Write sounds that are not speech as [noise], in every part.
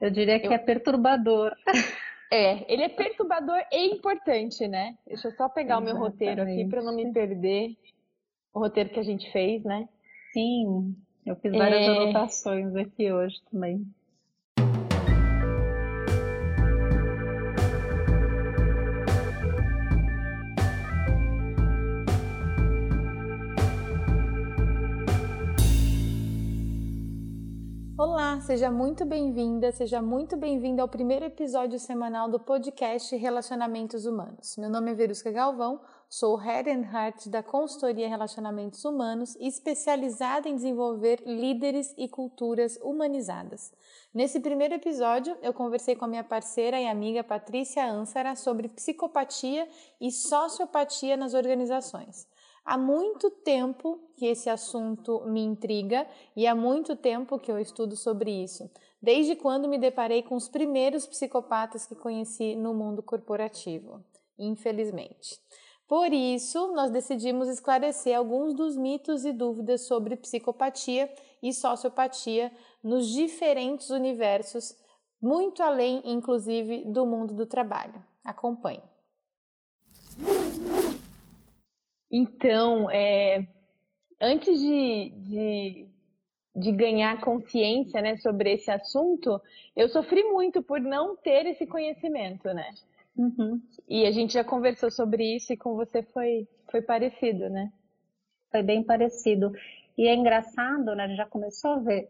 Eu diria que eu... é perturbador. [laughs] É, ele é perturbador e importante, né? Deixa eu só pegar Exatamente. o meu roteiro aqui para não me perder. O roteiro que a gente fez, né? Sim, eu fiz várias é... anotações aqui hoje também. Olá, seja muito bem-vinda, seja muito bem-vindo ao primeiro episódio semanal do podcast Relacionamentos Humanos. Meu nome é Verusca Galvão, sou Head and Heart da consultoria Relacionamentos Humanos, especializada em desenvolver líderes e culturas humanizadas. Nesse primeiro episódio, eu conversei com a minha parceira e amiga Patrícia Ansara sobre psicopatia e sociopatia nas organizações. Há muito tempo que esse assunto me intriga e há muito tempo que eu estudo sobre isso, desde quando me deparei com os primeiros psicopatas que conheci no mundo corporativo, infelizmente. Por isso, nós decidimos esclarecer alguns dos mitos e dúvidas sobre psicopatia e sociopatia nos diferentes universos, muito além, inclusive, do mundo do trabalho. Acompanhe. Então, é, antes de, de, de, ganhar consciência né, sobre esse assunto, eu sofri muito por não ter esse conhecimento, né? Uhum. E a gente já conversou sobre isso e com você foi, foi parecido, né? Foi bem parecido. E é engraçado, né? Já começou a ver.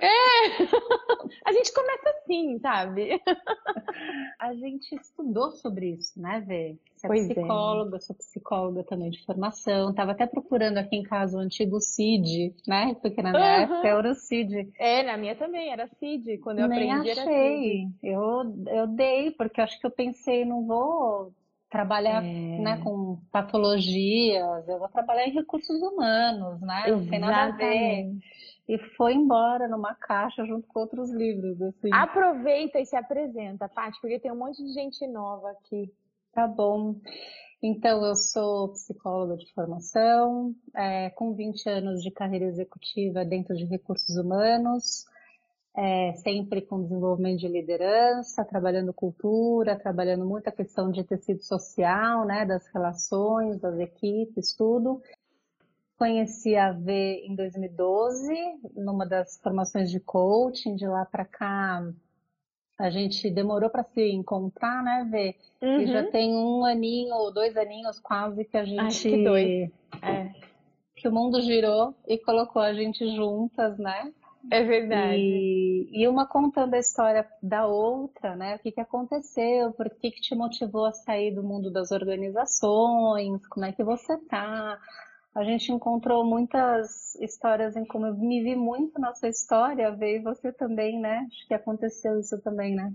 É! [laughs] A gente começa assim, sabe? [laughs] A gente estudou sobre isso, né, Vê? Você é pois psicóloga, é. sou psicóloga também de formação. Tava até procurando aqui em casa o antigo CID, né? Porque na minha uhum. época era o CID. É, na minha também era CID. Quando eu Nem aprendi achei. era CID. Eu, eu dei, porque acho que eu pensei, não vou trabalhar é. né, com patologias, eu vou trabalhar em recursos humanos, né? Não tem nada a ver. E foi embora numa caixa junto com outros livros. Assim. Aproveita e se apresenta, Paty, porque tem um monte de gente nova aqui. Tá bom. Então, eu sou psicóloga de formação, é, com 20 anos de carreira executiva dentro de recursos humanos é, sempre com desenvolvimento de liderança, trabalhando cultura, trabalhando muito a questão de tecido social, né, das relações, das equipes, tudo. Conheci a V em 2012, numa das formações de coaching, de lá para cá a gente demorou para se encontrar, né, Vê? Uhum. E já uhum. tem um aninho ou dois aninhos quase que a gente. Acho que dois. É, que o mundo girou e colocou a gente juntas, né? É verdade. E, e, uma contando a história da outra, né? O que, que aconteceu, por que, que te motivou a sair do mundo das organizações, como é que você tá. A gente encontrou muitas histórias em como eu me vi muito na sua história, veio você também, né? Acho que aconteceu isso também, né?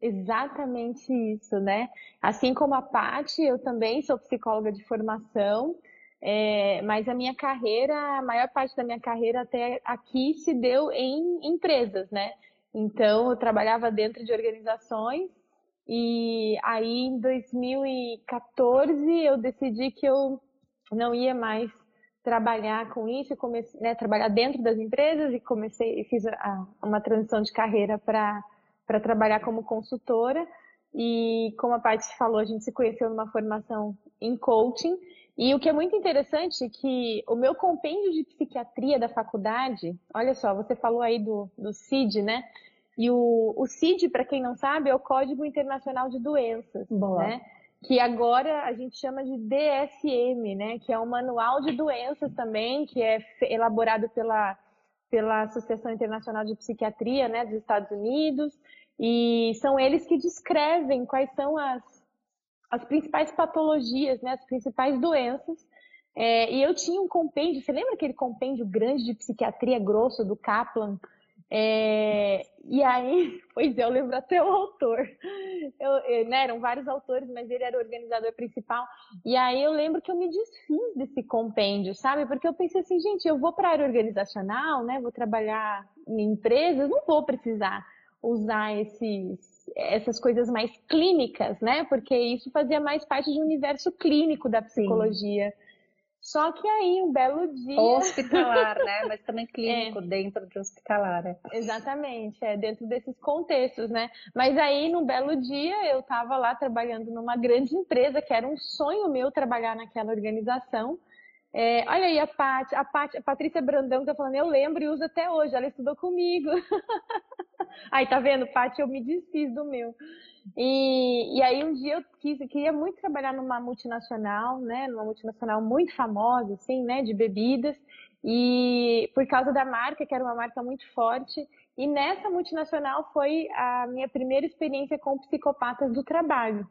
Exatamente isso, né? Assim como a Paty, eu também sou psicóloga de formação é, mas a minha carreira, a maior parte da minha carreira até aqui se deu em empresas, né? Então, eu trabalhava dentro de organizações e aí em 2014 eu decidi que eu não ia mais trabalhar com isso, comecei, né, trabalhar dentro das empresas e comecei, fiz a, uma transição de carreira para trabalhar como consultora. E como a Paty falou, a gente se conheceu numa formação em coaching e o que é muito interessante é que o meu compêndio de psiquiatria da faculdade, olha só, você falou aí do, do CID, né? E o, o CID, para quem não sabe, é o Código Internacional de Doenças, Boa. né? Que agora a gente chama de DSM, né? Que é um manual de doenças também, que é elaborado pela, pela Associação Internacional de Psiquiatria, né, dos Estados Unidos. E são eles que descrevem quais são as as principais patologias, né, as principais doenças. É, e eu tinha um compêndio, você lembra aquele compêndio grande de psiquiatria grosso do Kaplan? É, e aí, [laughs] pois é, eu lembro até o autor. Eu, eu, né, eram vários autores, mas ele era o organizador principal. E aí eu lembro que eu me desfiz desse compêndio, sabe? Porque eu pensei assim, gente, eu vou para a área organizacional, né? Vou trabalhar em empresas, não vou precisar usar esses essas coisas mais clínicas, né? Porque isso fazia mais parte de um universo clínico da psicologia. Sim. Só que aí, um belo dia. Hospitalar, né? [laughs] Mas também clínico, é. dentro de hospitalar. É. Exatamente, é dentro desses contextos, né? Mas aí, num belo dia, eu estava lá trabalhando numa grande empresa, que era um sonho meu trabalhar naquela organização. É, olha aí a Paty, a, Paty, a Patrícia Brandão tá falando, eu lembro e uso até hoje, ela estudou comigo. [laughs] aí, tá vendo, Paty, eu me desfiz do meu. E, e aí um dia eu quis, eu queria muito trabalhar numa multinacional, né, numa multinacional muito famosa, assim, né, de bebidas, e por causa da marca, que era uma marca muito forte, e nessa multinacional foi a minha primeira experiência com psicopatas do trabalho.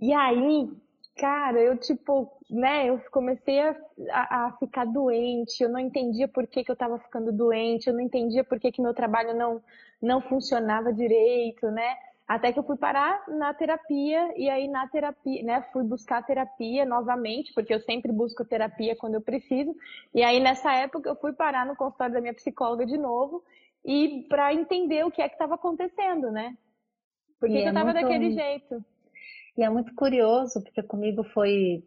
E aí, cara, eu tipo, né, eu comecei a, a, a, ficar doente, eu não entendia por que, que eu estava ficando doente, eu não entendia por que, que meu trabalho não, não funcionava direito, né? Até que eu fui parar na terapia, e aí na terapia, né, fui buscar terapia novamente, porque eu sempre busco terapia quando eu preciso, e aí nessa época eu fui parar no consultório da minha psicóloga de novo, e para entender o que é que estava acontecendo, né? Por que, que é eu estava muito... daquele jeito? E é muito curioso, porque comigo foi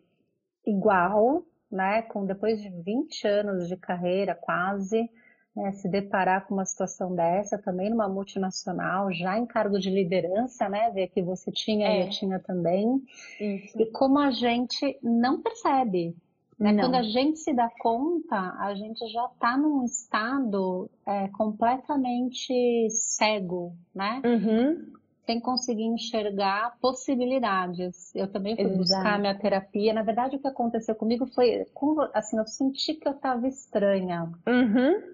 igual, né? Com depois de 20 anos de carreira, quase, né, se deparar com uma situação dessa, também numa multinacional, já em cargo de liderança, né? Ver que você tinha é. e eu tinha também. Isso. E como a gente não percebe. Né? Não. Quando a gente se dá conta, a gente já está num estado é, completamente cego, né? Uhum sem conseguir enxergar possibilidades. Eu também fui Exato. buscar minha terapia. Na verdade, o que aconteceu comigo foi, assim, eu senti que eu estava estranha. Uhum.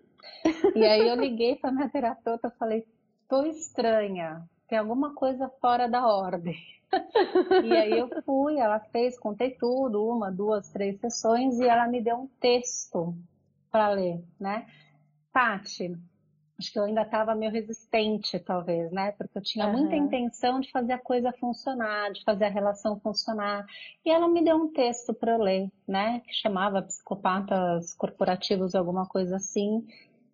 E aí eu liguei para minha terapeuta e falei, tô estranha, tem alguma coisa fora da ordem. [laughs] e aí eu fui, ela fez, contei tudo, uma, duas, três sessões, e ela me deu um texto para ler, né? Pati, acho que eu ainda estava meio resistente, talvez, né? Porque eu tinha uhum. muita intenção de fazer a coisa funcionar, de fazer a relação funcionar. E ela me deu um texto para eu ler, né? Que chamava Psicopatas Corporativos, alguma coisa assim.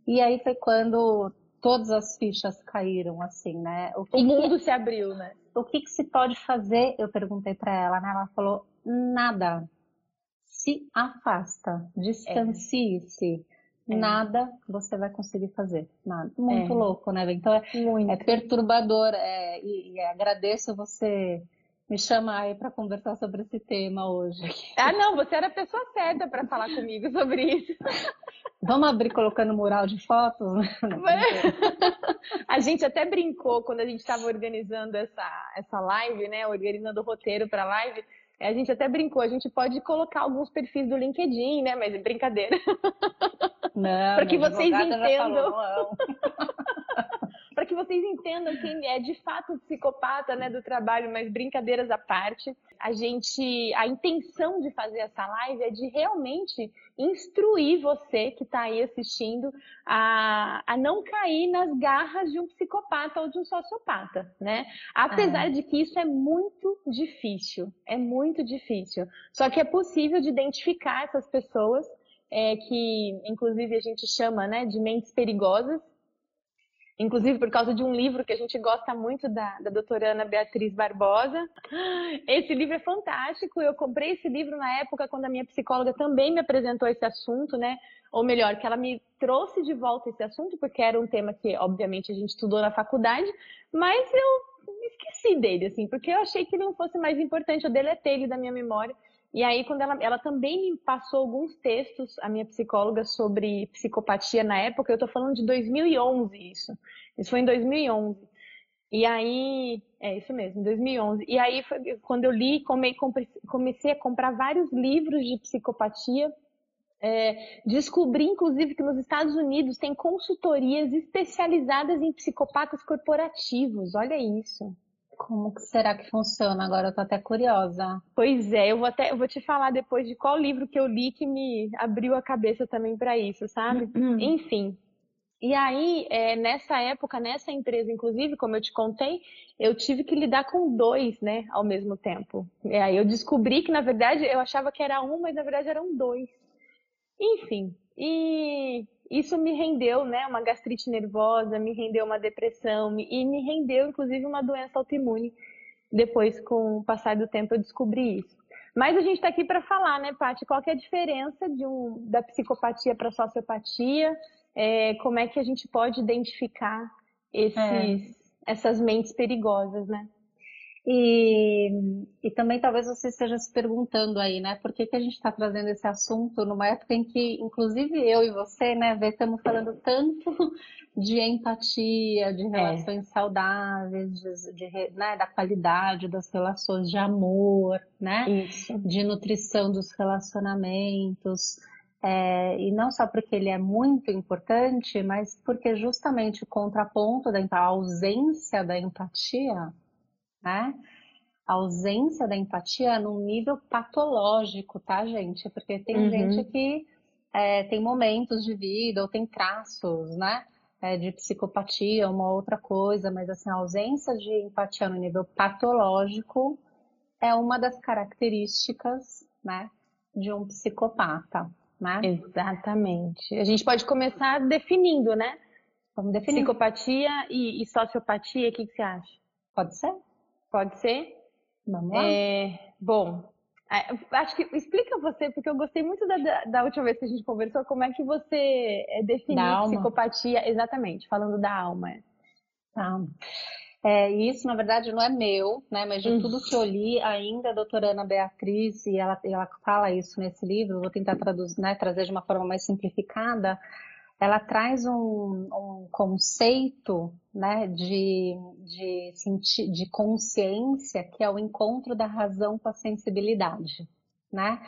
E aí foi quando todas as fichas caíram, assim, né? O, o mundo que, se abriu, né? O que, que se pode fazer? Eu perguntei para ela, né? Ela falou: nada. Se afasta, distancie-se. É é. nada você vai conseguir fazer. Nada. Muito é. louco, né? Então é, é perturbador. É, e, e, agradeço você me chamar aí para conversar sobre esse tema hoje. Ah, não, você era a pessoa certa para falar comigo sobre isso. Vamos abrir colocando mural de fotos? [laughs] a gente até brincou quando a gente estava organizando essa, essa live, né? Organizando o roteiro para a live a gente até brincou, a gente pode colocar alguns perfis do LinkedIn, né? Mas é brincadeira. Não, [laughs] para que vocês entendam. [laughs] para que vocês entendam quem é de fato psicopata, né, do trabalho, mas brincadeiras à parte. A gente, a intenção de fazer essa live é de realmente instruir você que está aí assistindo a, a não cair nas garras de um psicopata ou de um sociopata, né? Apesar ah. de que isso é muito difícil, é muito difícil. Só que é possível de identificar essas pessoas é, que, inclusive, a gente chama, né, de mentes perigosas inclusive por causa de um livro que a gente gosta muito da, da doutora Ana Beatriz Barbosa. Esse livro é fantástico, eu comprei esse livro na época quando a minha psicóloga também me apresentou esse assunto, né? Ou melhor, que ela me trouxe de volta esse assunto, porque era um tema que, obviamente, a gente estudou na faculdade, mas eu esqueci dele, assim, porque eu achei que ele não fosse mais importante, eu deletei ele da minha memória. E aí, quando ela, ela também me passou alguns textos, a minha psicóloga, sobre psicopatia na época, eu tô falando de 2011 isso. Isso foi em 2011. E aí, é isso mesmo, 2011. E aí, foi, quando eu li, comecei a comprar vários livros de psicopatia. É, descobri, inclusive, que nos Estados Unidos tem consultorias especializadas em psicopatas corporativos. Olha isso. Como que será que funciona? Agora eu tô até curiosa. Pois é, eu vou até eu vou te falar depois de qual livro que eu li que me abriu a cabeça também para isso, sabe? Uhum. Enfim. E aí, é, nessa época, nessa empresa, inclusive, como eu te contei, eu tive que lidar com dois, né, ao mesmo tempo. E aí eu descobri que, na verdade, eu achava que era um, mas na verdade eram dois. Enfim, e isso me rendeu, né, uma gastrite nervosa, me rendeu uma depressão e me rendeu, inclusive, uma doença autoimune. Depois, com o passar do tempo, eu descobri isso. Mas a gente está aqui para falar, né, Paty? Qual é a diferença de um, da psicopatia para a sociopatia? É, como é que a gente pode identificar esses, é. essas mentes perigosas, né? E, e também talvez você esteja se perguntando aí, né? Por que, que a gente está trazendo esse assunto numa época em que, inclusive eu e você, né, estamos falando tanto [laughs] de empatia, de relações é. saudáveis, de, de né, da qualidade das relações, de amor, né? Isso. De nutrição dos relacionamentos. É, e não só porque ele é muito importante, mas porque justamente o contraponto da a ausência da empatia né? A ausência da empatia é num nível patológico, tá, gente? Porque tem uhum. gente que é, tem momentos de vida ou tem traços, né? É, de psicopatia, uma outra coisa, mas assim, a ausência de empatia no nível patológico é uma das características, né, de um psicopata, né? Exatamente. A gente pode começar definindo, né? Vamos definir. Psicopatia e, e sociopatia, o que, que você acha? Pode ser? Pode ser? Vamos lá. É, bom, acho que explica você, porque eu gostei muito da, da, última vez que a gente conversou, como é que você é, definiu psicopatia, exatamente, falando da alma. Tá. É, isso, na verdade, não é meu, né? Mas de hum. tudo que eu li, ainda a doutora Ana Beatriz, e ela, ela fala isso nesse livro, vou tentar traduzir, né, trazer de uma forma mais simplificada, ela traz um, um conceito né, de, de, de consciência que é o encontro da razão com a sensibilidade. Né?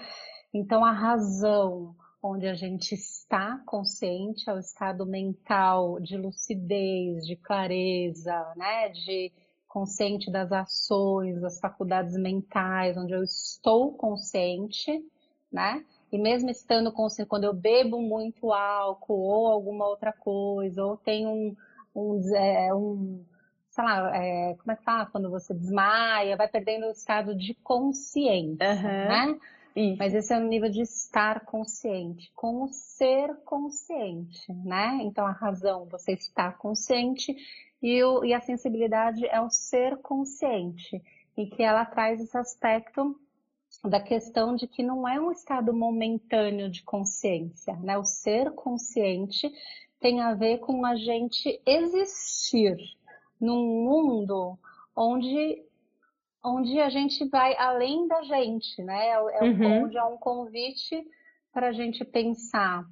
Então, a razão onde a gente está consciente é o estado mental de lucidez, de clareza, né, de consciente das ações, das faculdades mentais, onde eu estou consciente, né? E mesmo estando com quando eu bebo muito álcool ou alguma outra coisa, ou tenho um, um, é, um sei lá, é, como é que fala? Quando você desmaia, vai perdendo o estado de consciência, uhum. né? Isso. Mas esse é o nível de estar consciente, como ser consciente, né? Então a razão, você está consciente e, o, e a sensibilidade é o ser consciente, e que ela traz esse aspecto da questão de que não é um estado momentâneo de consciência, né? O ser consciente tem a ver com a gente existir num mundo onde onde a gente vai além da gente, né? É, uhum. onde há um convite para a gente pensar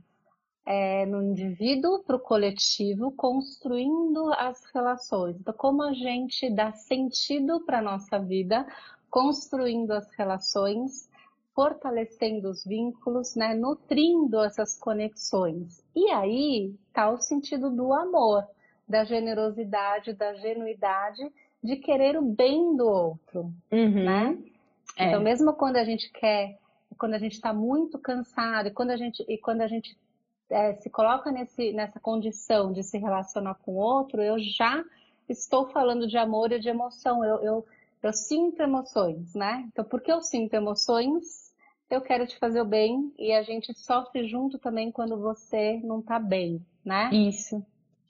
é, no indivíduo, para o coletivo, construindo as relações. Então, como a gente dá sentido para a nossa vida construindo as relações, fortalecendo os vínculos, né, nutrindo essas conexões. E aí está o sentido do amor, da generosidade, da genuidade, de querer o bem do outro, uhum. né? É. Então, mesmo quando a gente quer, quando a gente está muito cansado, e quando a gente, e quando a gente é, se coloca nesse, nessa condição de se relacionar com o outro, eu já estou falando de amor e de emoção. Eu, eu, eu sinto emoções, né? Então, porque eu sinto emoções, eu quero te fazer o bem e a gente sofre junto também quando você não tá bem, né? Isso.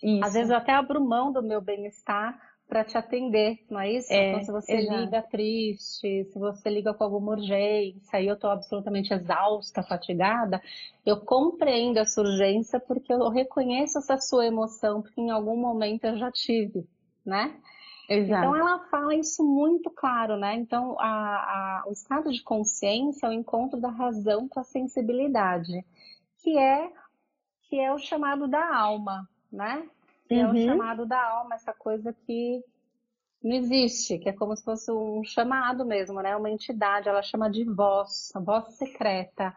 Isso. Às vezes eu até abro mão do meu bem-estar para te atender, não é isso? É, então, se você exato. liga triste, se você liga com alguma urgência e eu estou absolutamente exausta, fatigada, eu compreendo essa urgência porque eu reconheço essa sua emoção, porque em algum momento eu já tive, né? Exato. Então ela fala isso muito claro, né? Então a, a, o estado de consciência é o encontro da razão com a sensibilidade, que é que é o chamado da alma, né? Que uhum. é o uhum. chamado da alma, essa coisa que não existe, que é como se fosse um chamado mesmo, né? Uma entidade, ela chama de voz, a voz secreta,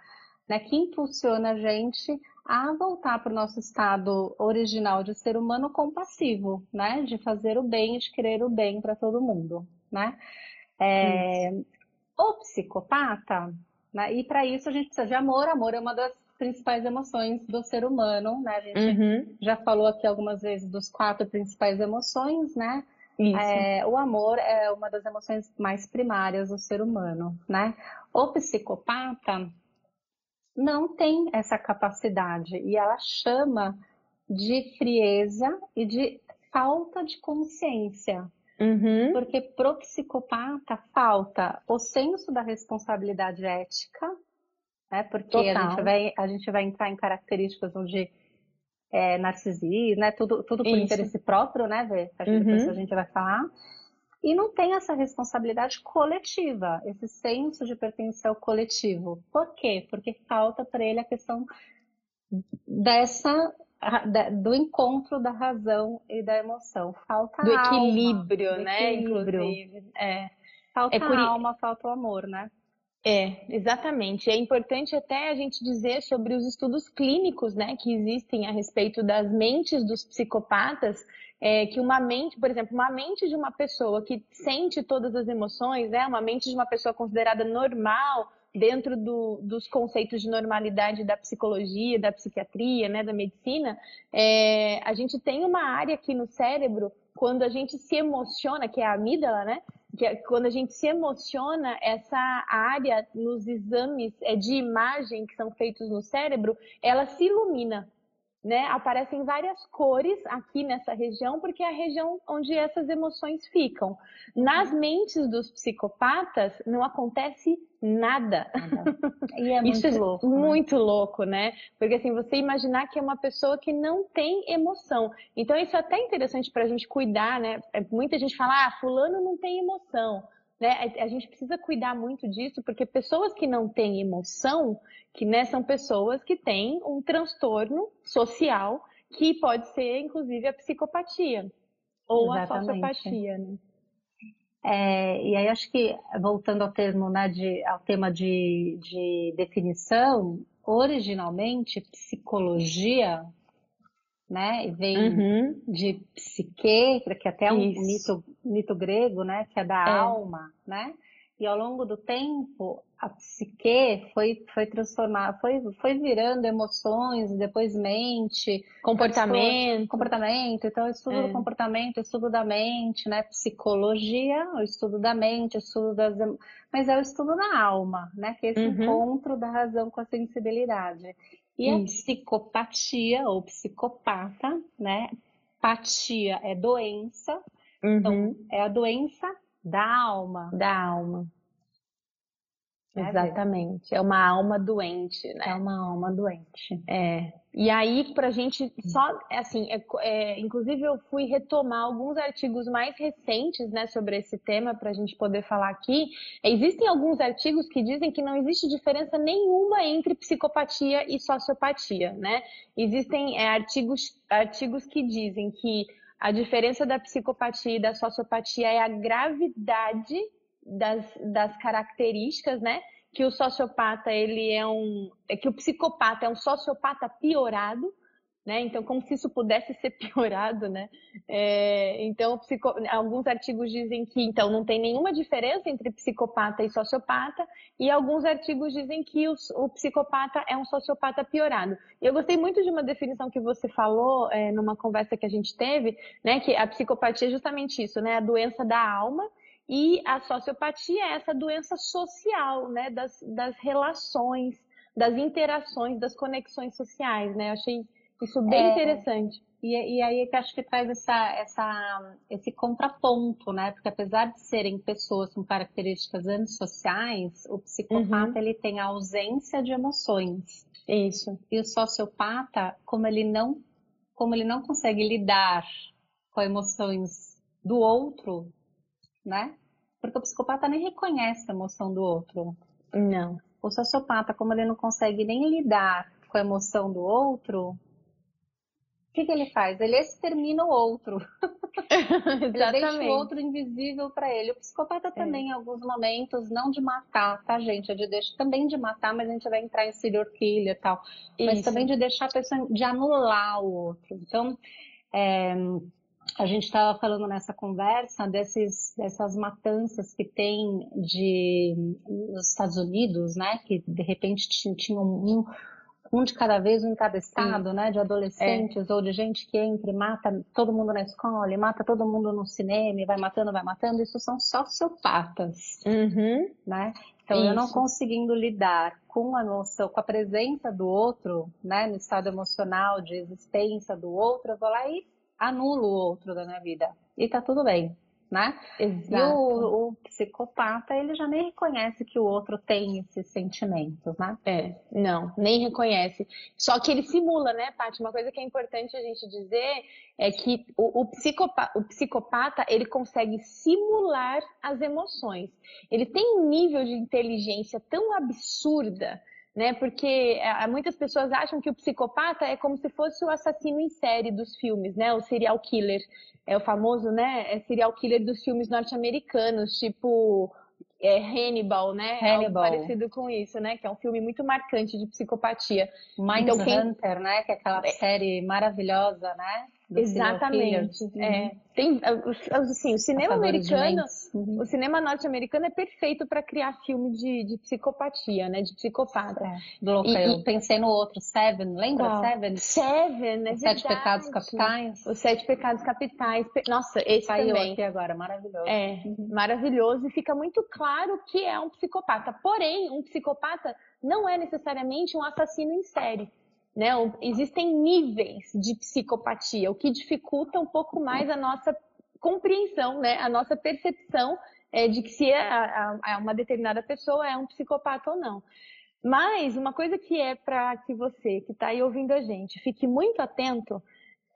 né? Que impulsiona a gente a voltar para o nosso estado original de ser humano compassivo, né? De fazer o bem e de querer o bem para todo mundo, né? É, o psicopata, né? E para isso a gente precisa de amor. Amor é uma das principais emoções do ser humano, né? A gente uhum. já falou aqui algumas vezes dos quatro principais emoções, né? É, o amor é uma das emoções mais primárias do ser humano, né? O psicopata, não tem essa capacidade e ela chama de frieza e de falta de consciência. Uhum. Porque pro psicopata falta o senso da responsabilidade ética, né? Porque a gente, vai, a gente vai entrar em características onde é, narcisismo, né? Tudo, tudo por Isso. interesse próprio, né, Vê? Que depois uhum. a gente vai falar. E não tem essa responsabilidade coletiva, esse senso de pertencer ao coletivo. Por quê? Porque falta para ele a questão dessa do encontro da razão e da emoção. Falta do alma, equilíbrio, do né? Equilíbrio. Inclusive. É. Falta é por... alma, falta o amor, né? É, exatamente. É importante até a gente dizer sobre os estudos clínicos, né, que existem a respeito das mentes dos psicopatas, é, que uma mente, por exemplo, uma mente de uma pessoa que sente todas as emoções, né, uma mente de uma pessoa considerada normal, dentro do, dos conceitos de normalidade da psicologia, da psiquiatria, né, da medicina, é, a gente tem uma área aqui no cérebro, quando a gente se emociona, que é a amígdala, né? Que é, quando a gente se emociona, essa área nos exames é, de imagem que são feitos no cérebro, ela se ilumina né? Aparecem várias cores aqui nessa região, porque é a região onde essas emoções ficam. Nas uhum. mentes dos psicopatas não acontece nada. [laughs] E é muito Isso é louco. Né? Muito louco, né? Porque assim, você imaginar que é uma pessoa que não tem emoção. Então, isso é até interessante para a gente cuidar, né? É, muita gente fala, ah, fulano não tem emoção. Né? A gente precisa cuidar muito disso, porque pessoas que não têm emoção, que né, são pessoas que têm um transtorno social, que pode ser, inclusive, a psicopatia ou Exatamente. a sociopatia. Né? É, e aí acho que, voltando ao termo, né, de, ao tema de, de definição, originalmente, psicologia né? E vem uhum. de psique, que até é um mito, mito grego, né? Que é da é. alma, né? E ao longo do tempo, a psique foi, foi transformada, foi, foi virando emoções, depois mente, comportamento. comportamento. Então, estudo é. do comportamento, estudo da mente, né? Psicologia, o estudo da mente, estudo das. Mas é o estudo da alma, né? Que é esse uhum. encontro da razão com a sensibilidade. E a psicopatia ou psicopata, né? Patia é doença, então uhum. então é a doença da alma. Da alma. É Exatamente. É uma alma doente, né? É uma alma doente. É. E aí, para a gente só, assim, é, é, inclusive eu fui retomar alguns artigos mais recentes, né, sobre esse tema para a gente poder falar aqui. Existem alguns artigos que dizem que não existe diferença nenhuma entre psicopatia e sociopatia, né? Existem é, artigos, artigos que dizem que a diferença da psicopatia e da sociopatia é a gravidade das, das características, né? Que o sociopata, ele é um. É que o psicopata é um sociopata piorado, né? Então, como se isso pudesse ser [laughs] piorado, né? É, então, psico... alguns artigos dizem que então não tem nenhuma diferença entre psicopata e sociopata, e alguns artigos dizem que o, o psicopata é um sociopata piorado. Eu gostei muito de uma definição que você falou é, numa conversa que a gente teve, né? Que a psicopatia é justamente isso, né? A doença da alma. E a sociopatia é essa doença social, né? Das, das relações, das interações, das conexões sociais, né? Eu achei isso bem é, interessante. E, e aí é que acho que traz essa, essa, esse contraponto, né? Porque apesar de serem pessoas com características antissociais, o psicopata uhum. ele tem a ausência de emoções. Isso. E o sociopata, como ele não, como ele não consegue lidar com emoções do outro, né? Porque o psicopata nem reconhece a emoção do outro. Não. O sociopata, como ele não consegue nem lidar com a emoção do outro, que, que ele faz? Ele extermina o outro. [laughs] ele deixa o outro invisível para ele. O psicopata é. também, em alguns momentos, não de matar, tá, gente? É de deixar, também de matar, mas a gente vai entrar em serial killer e tal. Isso. Mas também de deixar a pessoa, de anular o outro. Então, é, a gente estava falando nessa conversa desses, dessas matanças que tem de, nos Estados Unidos, né? Que de repente tinham um, um de cada vez, um em cada estado, Sim. né? De adolescentes é. ou de gente que entra e mata todo mundo na escola, mata todo mundo no cinema, vai matando, vai matando. Isso são sociopatas, uhum. né? Então, Isso. eu não conseguindo lidar com a noção, com a presença do outro, né? No estado emocional de existência do outro, eu vou lá e anulo o outro da minha vida. E tá tudo bem. né? Exato. E o, o, psicopata, ele já nem reconhece que o outro tem esses sentimentos, né? É, não, nem reconhece. Só que ele simula, né, Paty? Uma coisa que é importante a gente dizer é que o, o, psicopata, o psicopata, ele consegue simular as emoções. Ele tem um nível de inteligência tão absurda né? Porque é, muitas pessoas acham que o psicopata é como se fosse o assassino em série dos filmes, né? O serial killer. É o famoso, né? É serial killer dos filmes norte-americanos, tipo é Hannibal, né? Hannibal. Algo parecido com isso, né? Que é um filme muito marcante de psicopatia. Mindhunter, então, né? Que é aquela é. série maravilhosa, né? Exatamente. É. Tem, assim, o cinema americano, uhum. o cinema norte-americano é perfeito para criar filme de, de, psicopatia, né? De psicopata. É. Louca, e, eu e... pensei no outro, Seven, lembra Qual? Seven? Seven, é Os Sete Pecados Capitais. Os Sete Pecados Capitais. Nossa, esse Saiu também. aqui agora, maravilhoso. É, uhum. maravilhoso e fica muito claro que é um psicopata. Porém, um psicopata não é necessariamente um assassino em série. Né? Existem níveis de psicopatia, o que dificulta um pouco mais a nossa compreensão, né? a nossa percepção é, de que se é uma determinada pessoa é um psicopata ou não. Mas uma coisa que é para que você que está aí ouvindo a gente fique muito atento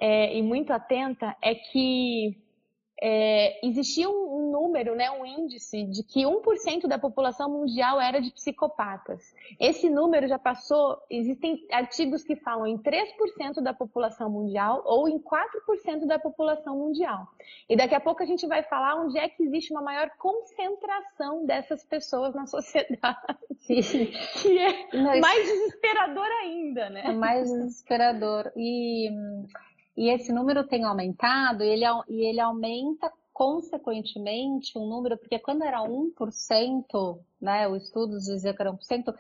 é, e muito atenta é que é, existia um, número, né, um índice de que 1% da população mundial era de psicopatas. Esse número já passou, existem artigos que falam em 3% da população mundial ou em 4% da população mundial. E daqui a pouco a gente vai falar onde é que existe uma maior concentração dessas pessoas na [laughs] sociedade. que é Mas... mais desesperador ainda, né? É mais desesperador. E e esse número tem aumentado e ele, e ele aumenta consequentemente um número, porque quando era 1%, né, o estudo dizia que era 1%,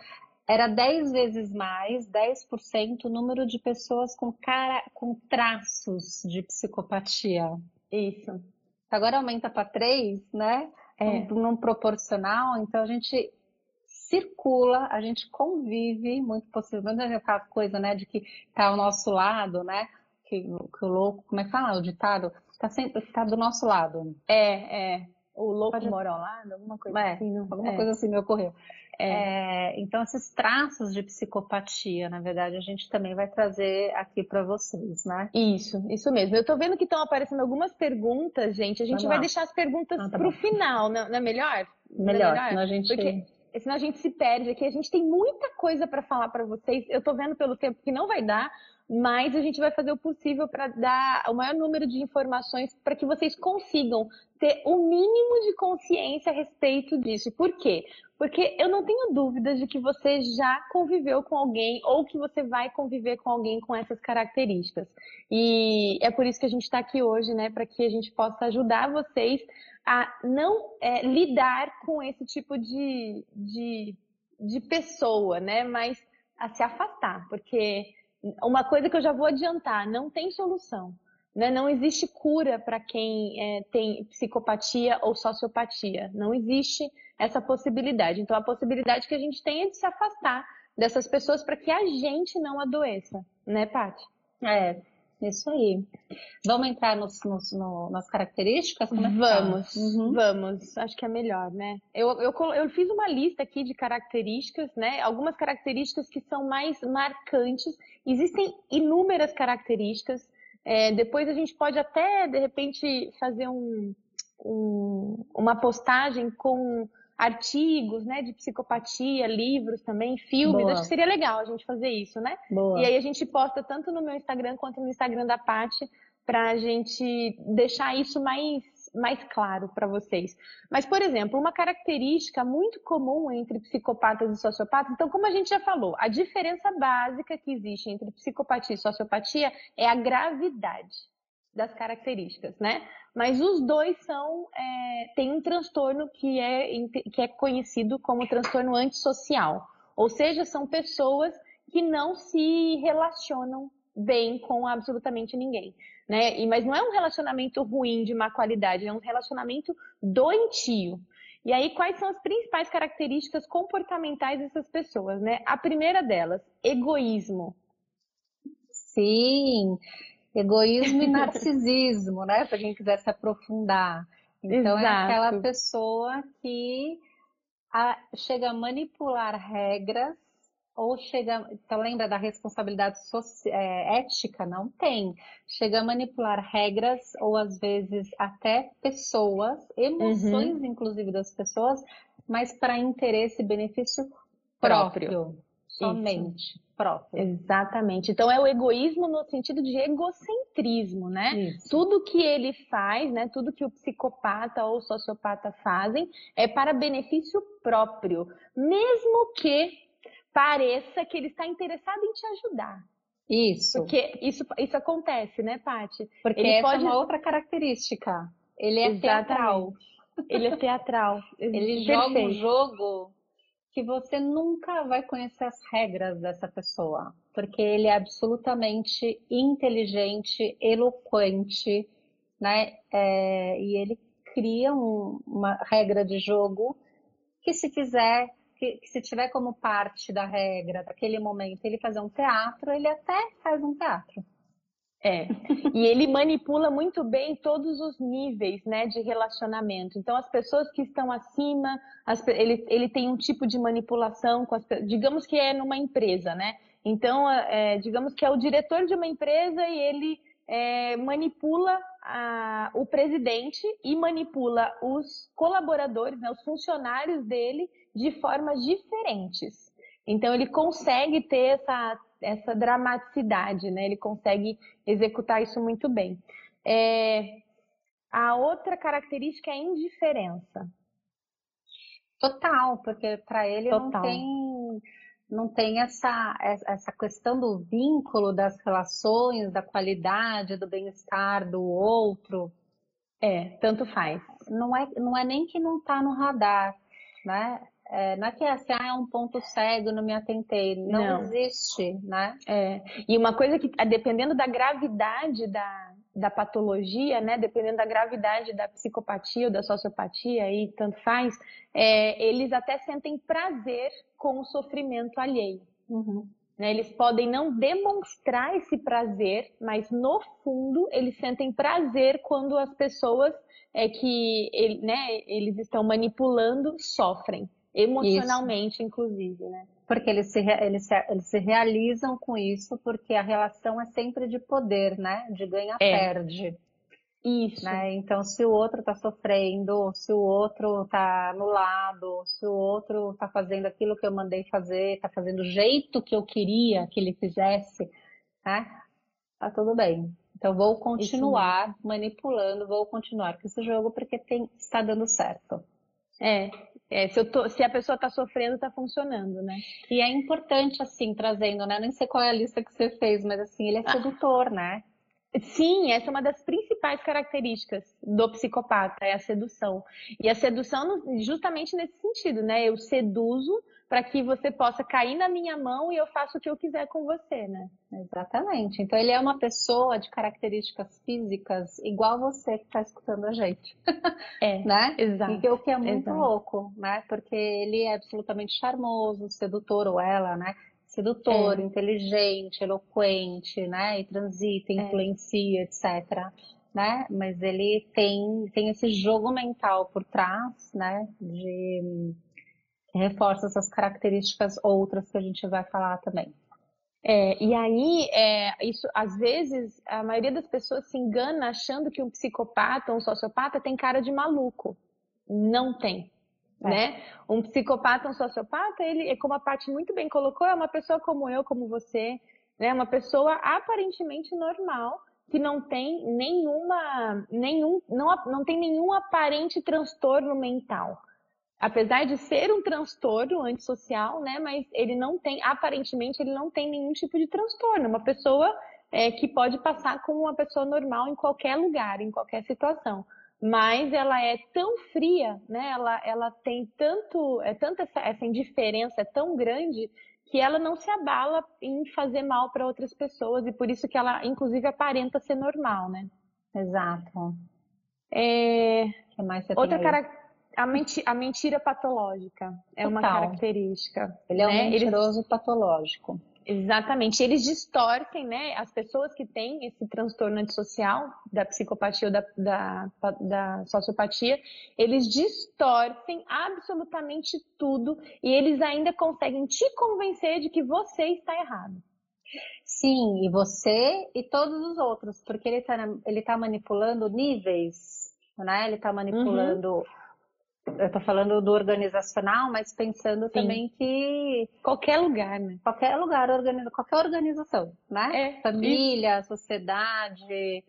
era 10 vezes mais, 10% o número de pessoas com, cara, com traços de psicopatia. Isso. Agora aumenta para 3, né? É. Num, proporcional, então a gente circula, a gente convive, muito possivelmente, aquela coisa, né, de que tá ao nosso lado, né? Que, que o louco, como é que fala o ditado? Tá sempre tá do nosso lado. É, é. O louco Pode... mora ao lado, alguma coisa é, assim. Não... Alguma é. coisa assim me ocorreu. É. é. então, esses traços de psicopatia, na verdade, a gente também vai trazer aqui para vocês, né? Isso, isso mesmo. Eu tô vendo que estão aparecendo algumas perguntas, gente. A gente vai deixar as perguntas ah, tá pro bom. final, não, não é melhor? Melhor, não é melhor? senão a gente. Porque senão a gente se perde aqui. A gente tem muita coisa para falar para vocês. Eu tô vendo pelo tempo que não vai dar, mas a gente vai fazer o possível para dar o maior número de informações para que vocês consigam ter o mínimo de consciência a respeito disso. Por quê? Porque eu não tenho dúvidas de que você já conviveu com alguém ou que você vai conviver com alguém com essas características. E é por isso que a gente está aqui hoje, né? Para que a gente possa ajudar vocês a não é, lidar com esse tipo de, de, de pessoa, né? Mas a se afastar, porque uma coisa que eu já vou adiantar, não tem solução. Né? Não existe cura para quem é, tem psicopatia ou sociopatia. Não existe essa possibilidade. Então, a possibilidade que a gente tem é de se afastar dessas pessoas para que a gente não adoeça, né, Paty? É, isso aí. Vamos entrar nos, nos, no, nas características? Como é vamos, uhum. vamos. Acho que é melhor, né? Eu, eu, eu fiz uma lista aqui de características, né? Algumas características que são mais marcantes. Existem inúmeras características. É, depois a gente pode até, de repente, fazer um, um, uma postagem com artigos, né, de psicopatia, livros também, filmes. Boa. Acho que seria legal a gente fazer isso, né? Boa. E aí a gente posta tanto no meu Instagram quanto no Instagram da Paty para a gente deixar isso mais mais claro para vocês. Mas, por exemplo, uma característica muito comum entre psicopatas e sociopatas, então, como a gente já falou, a diferença básica que existe entre psicopatia e sociopatia é a gravidade das características, né? Mas os dois são é, têm um transtorno que é, que é conhecido como transtorno antissocial. Ou seja, são pessoas que não se relacionam bem com absolutamente ninguém. Né? E, mas não é um relacionamento ruim de má qualidade, é um relacionamento doentio. E aí, quais são as principais características comportamentais dessas pessoas? Né? A primeira delas, egoísmo. Sim, egoísmo e narcisismo, né? Para quem quiser se aprofundar. Então Exato. é aquela pessoa que a, chega a manipular regras ou chega. Então, lembra da responsabilidade é, ética? Não tem. Chega a manipular regras ou às vezes até pessoas, emoções, uhum. inclusive das pessoas, mas para interesse e benefício próprio. próprio somente. Isso. Exatamente. Então é o egoísmo no sentido de egocentrismo, né? Isso. Tudo que ele faz, né? Tudo que o psicopata ou o sociopata fazem é para benefício próprio, mesmo que pareça que ele está interessado em te ajudar. Isso. Porque isso, isso acontece, né, Paty? Porque ele essa pode... é uma outra característica. Ele é Exatamente. teatral. Ele é teatral. [laughs] ele joga um jogo que você nunca vai conhecer as regras dessa pessoa, porque ele é absolutamente inteligente, eloquente, né? É, e ele cria um, uma regra de jogo que se quiser que, que, se tiver como parte da regra daquele momento ele fazer um teatro, ele até faz um teatro. É. E ele manipula muito bem todos os níveis, né, de relacionamento. Então, as pessoas que estão acima, as, ele, ele tem um tipo de manipulação com as, digamos que é numa empresa, né? Então, é, digamos que é o diretor de uma empresa e ele é, manipula a, o presidente e manipula os colaboradores, né, os funcionários dele de formas diferentes. Então ele consegue ter essa, essa dramaticidade, né? Ele consegue executar isso muito bem. É, a outra característica é a indiferença. Total, porque para ele Total. não tem não tem essa, essa questão do vínculo das relações, da qualidade, do bem-estar do outro. É, tanto faz. Não é, não é nem que não está no radar, né? É, não é que assim, ah, é um ponto cego, não me atentei. Não, não. existe, né? É. E uma coisa que, dependendo da gravidade da, da patologia, né? Dependendo da gravidade da psicopatia ou da sociopatia, aí tanto faz, é, eles até sentem prazer com o sofrimento alheio. Uhum. Né? Eles podem não demonstrar esse prazer, mas no fundo eles sentem prazer quando as pessoas é que ele, né, eles estão manipulando sofrem. Emocionalmente, isso. inclusive, né? Porque eles se, eles, se, eles se realizam com isso, porque a relação é sempre de poder, né? De ganha-perde. É. Isso. Né? Então, se o outro está sofrendo, se o outro está anulado, se o outro está fazendo aquilo que eu mandei fazer, está fazendo o jeito que eu queria que ele fizesse, né? Tá tudo bem. Então, vou continuar manipulando, vou continuar com esse jogo porque tem, está dando certo. É, é, se, tô, se, a pessoa está sofrendo, está funcionando, né? E é importante, assim, trazendo, né? Nem sei qual é a lista que você fez, mas assim, ele é ah. sedutor, né? Sim, essa é uma das principais características do psicopata, é a sedução. E a sedução justamente nesse sentido, né? Eu seduzo para que você possa cair na minha mão e eu faço o que eu quiser com você, né? Exatamente. Então ele é uma pessoa de características físicas igual você que está escutando a gente. É, [laughs] né? Exato. E o que é muito exato. louco, né? Porque ele é absolutamente charmoso, sedutor, ou ela, né? Sedutor, é. inteligente, eloquente, né? E transita, é. influencia, é. etc. Né? Mas ele tem, tem esse jogo mental por trás, né? De reforça essas características outras que a gente vai falar também. É, e aí, é, isso, às vezes, a maioria das pessoas se engana achando que um psicopata ou um sociopata tem cara de maluco. Não tem. É. Né? Um psicopata, um sociopata, ele, é como a Paty muito bem colocou, é uma pessoa como eu, como você, né? Uma pessoa aparentemente normal, que não tem nenhuma, nenhum, não, não tem nenhum aparente transtorno mental apesar de ser um transtorno antissocial, né, mas ele não tem, aparentemente, ele não tem nenhum tipo de transtorno. Uma pessoa é, que pode passar como uma pessoa normal em qualquer lugar, em qualquer situação. Mas ela é tão fria, né? Ela, ela tem tanto, é tanta essa, essa indiferença é tão grande que ela não se abala em fazer mal para outras pessoas e por isso que ela, inclusive, aparenta ser normal, né? Exato. É... Que mais você outra característica a, menti a mentira patológica é Total. uma característica. Ele é um né? mentiroso Ele... patológico. Exatamente. Eles distorcem, né? As pessoas que têm esse transtorno antissocial, da psicopatia ou da, da, da sociopatia, eles distorcem absolutamente tudo e eles ainda conseguem te convencer de que você está errado. Sim, e você e todos os outros, porque ele está ele tá manipulando níveis, né? Ele está manipulando. Uhum eu estou falando do organizacional, mas pensando Sim. também que qualquer lugar, né? Qualquer lugar, organiza, qualquer organização, né? É, Família, isso. sociedade, é,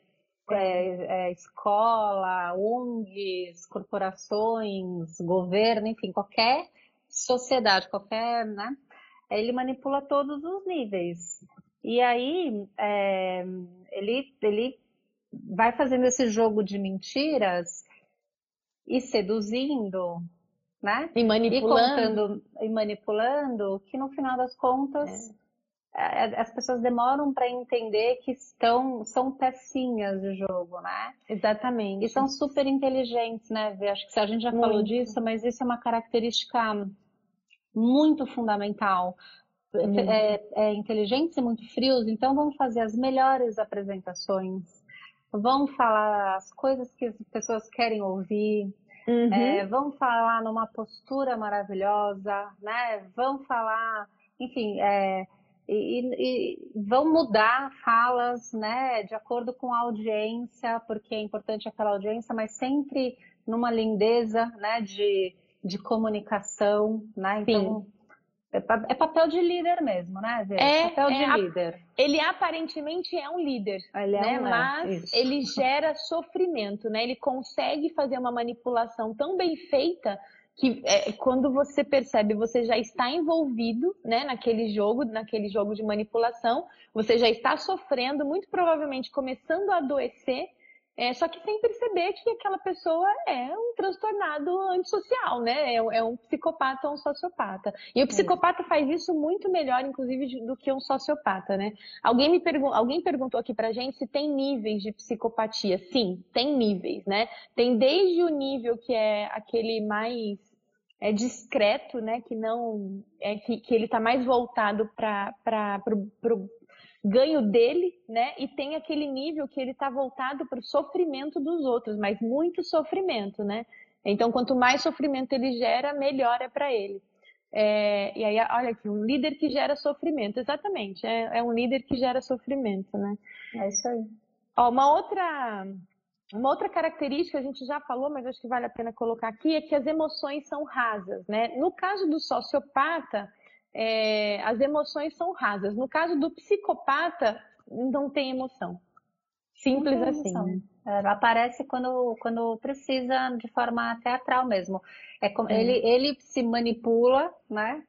é, escola, ONGs, corporações, governo, enfim, qualquer sociedade, qualquer, né? Ele manipula todos os níveis. E aí é, ele, ele vai fazendo esse jogo de mentiras e seduzindo, né? E manipulando. E, contando, e manipulando, que no final das contas é. é as pessoas demoram para entender que estão são pecinhas de jogo, né? Exatamente. E são super inteligentes, né? Acho que a gente já muito. falou disso, mas isso é uma característica muito fundamental. É, é, inteligentes e muito frios, então vão fazer as melhores apresentações, vão falar as coisas que as pessoas querem ouvir, uhum. é, vão falar numa postura maravilhosa, né? Vão falar, enfim, é, e, e, vão mudar falas, né? De acordo com a audiência, porque é importante aquela audiência, mas sempre numa lindeza, né? De, de comunicação, né? Então, Sim. É, é papel de líder mesmo, né, Zé? É papel de é, líder. Ele aparentemente é um líder, ele é né? Um, mas isso. ele gera sofrimento, né? Ele consegue fazer uma manipulação tão bem feita que é, quando você percebe, você já está envolvido, né, naquele jogo, naquele jogo de manipulação, você já está sofrendo, muito provavelmente começando a adoecer é, só que sem perceber que aquela pessoa é um transtornado antissocial, né? É, é um psicopata ou um sociopata. E o psicopata faz isso muito melhor, inclusive, do que um sociopata, né? Alguém me pergun alguém perguntou aqui pra gente se tem níveis de psicopatia. Sim, tem níveis, né? Tem desde o nível que é aquele mais é discreto, né? Que não é que, que ele está mais voltado para ganho dele, né? E tem aquele nível que ele está voltado para o sofrimento dos outros, mas muito sofrimento, né? Então, quanto mais sofrimento ele gera, melhor é para ele. É, e aí, olha aqui, um líder que gera sofrimento, exatamente, é, é, um líder que gera sofrimento, né? É isso aí. Ó, uma outra, uma outra característica, a gente já falou, mas acho que vale a pena colocar aqui, é que as emoções são rasas, né? No caso do sociopata, é, as emoções são rasas. No caso do psicopata, não tem emoção. Simples tem assim. Emoção. É, aparece quando, quando precisa, de forma teatral mesmo. É como, é. Ele, ele se manipula, né?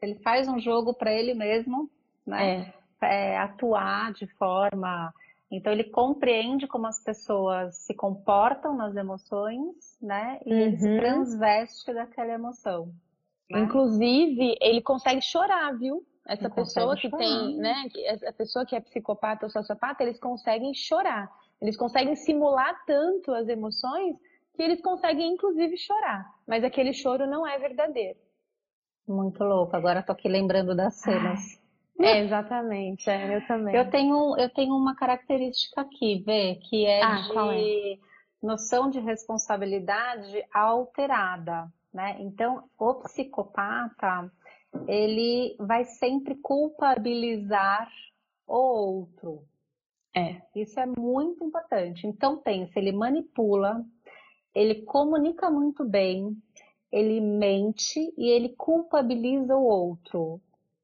Ele faz um jogo para ele mesmo, né? É. é. atuar de forma. Então ele compreende como as pessoas se comportam nas emoções, né? E uhum. ele se uhum. transveste daquela emoção. Né? Inclusive, ele consegue chorar, viu? Essa ele pessoa que chorar. tem, né? A pessoa que é psicopata ou sociopata, eles conseguem chorar. Eles conseguem simular tanto as emoções que eles conseguem, inclusive, chorar. Mas aquele choro não é verdadeiro. Muito louco. Agora tô aqui lembrando das cenas. É, exatamente. É, eu também. Eu tenho, eu tenho uma característica aqui, Vê, que é ah, de é? noção de responsabilidade alterada né? Então, o psicopata, ele vai sempre culpabilizar o outro. É, isso é muito importante. Então, pensa, ele manipula, ele comunica muito bem, ele mente e ele culpabiliza o outro.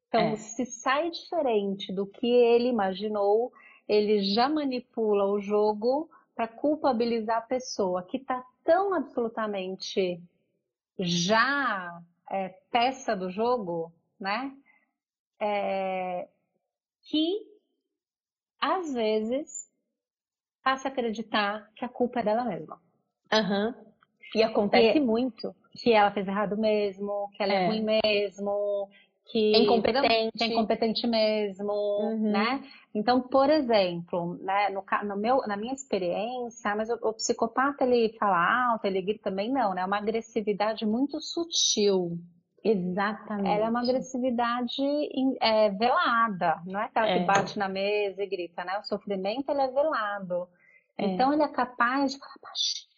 Então, é. se sai diferente do que ele imaginou, ele já manipula o jogo para culpabilizar a pessoa que está tão absolutamente já é, peça do jogo, né? É, que às vezes passa a acreditar que a culpa é dela mesma. Uhum. E acontece que, muito. Que ela fez errado mesmo, que ela é, é ruim mesmo, que é incompetente, é incompetente mesmo, uhum. né? Então, por exemplo, né, no, no, meu, na minha experiência, mas o, o, psicopata ele fala alto, ele grita também não, né? É uma agressividade muito sutil. Exatamente. Ela é uma agressividade é, velada, não é aquela é. que bate na mesa e grita, né? O sofrimento ele é velado. É. Então ele é capaz de falar baixinho.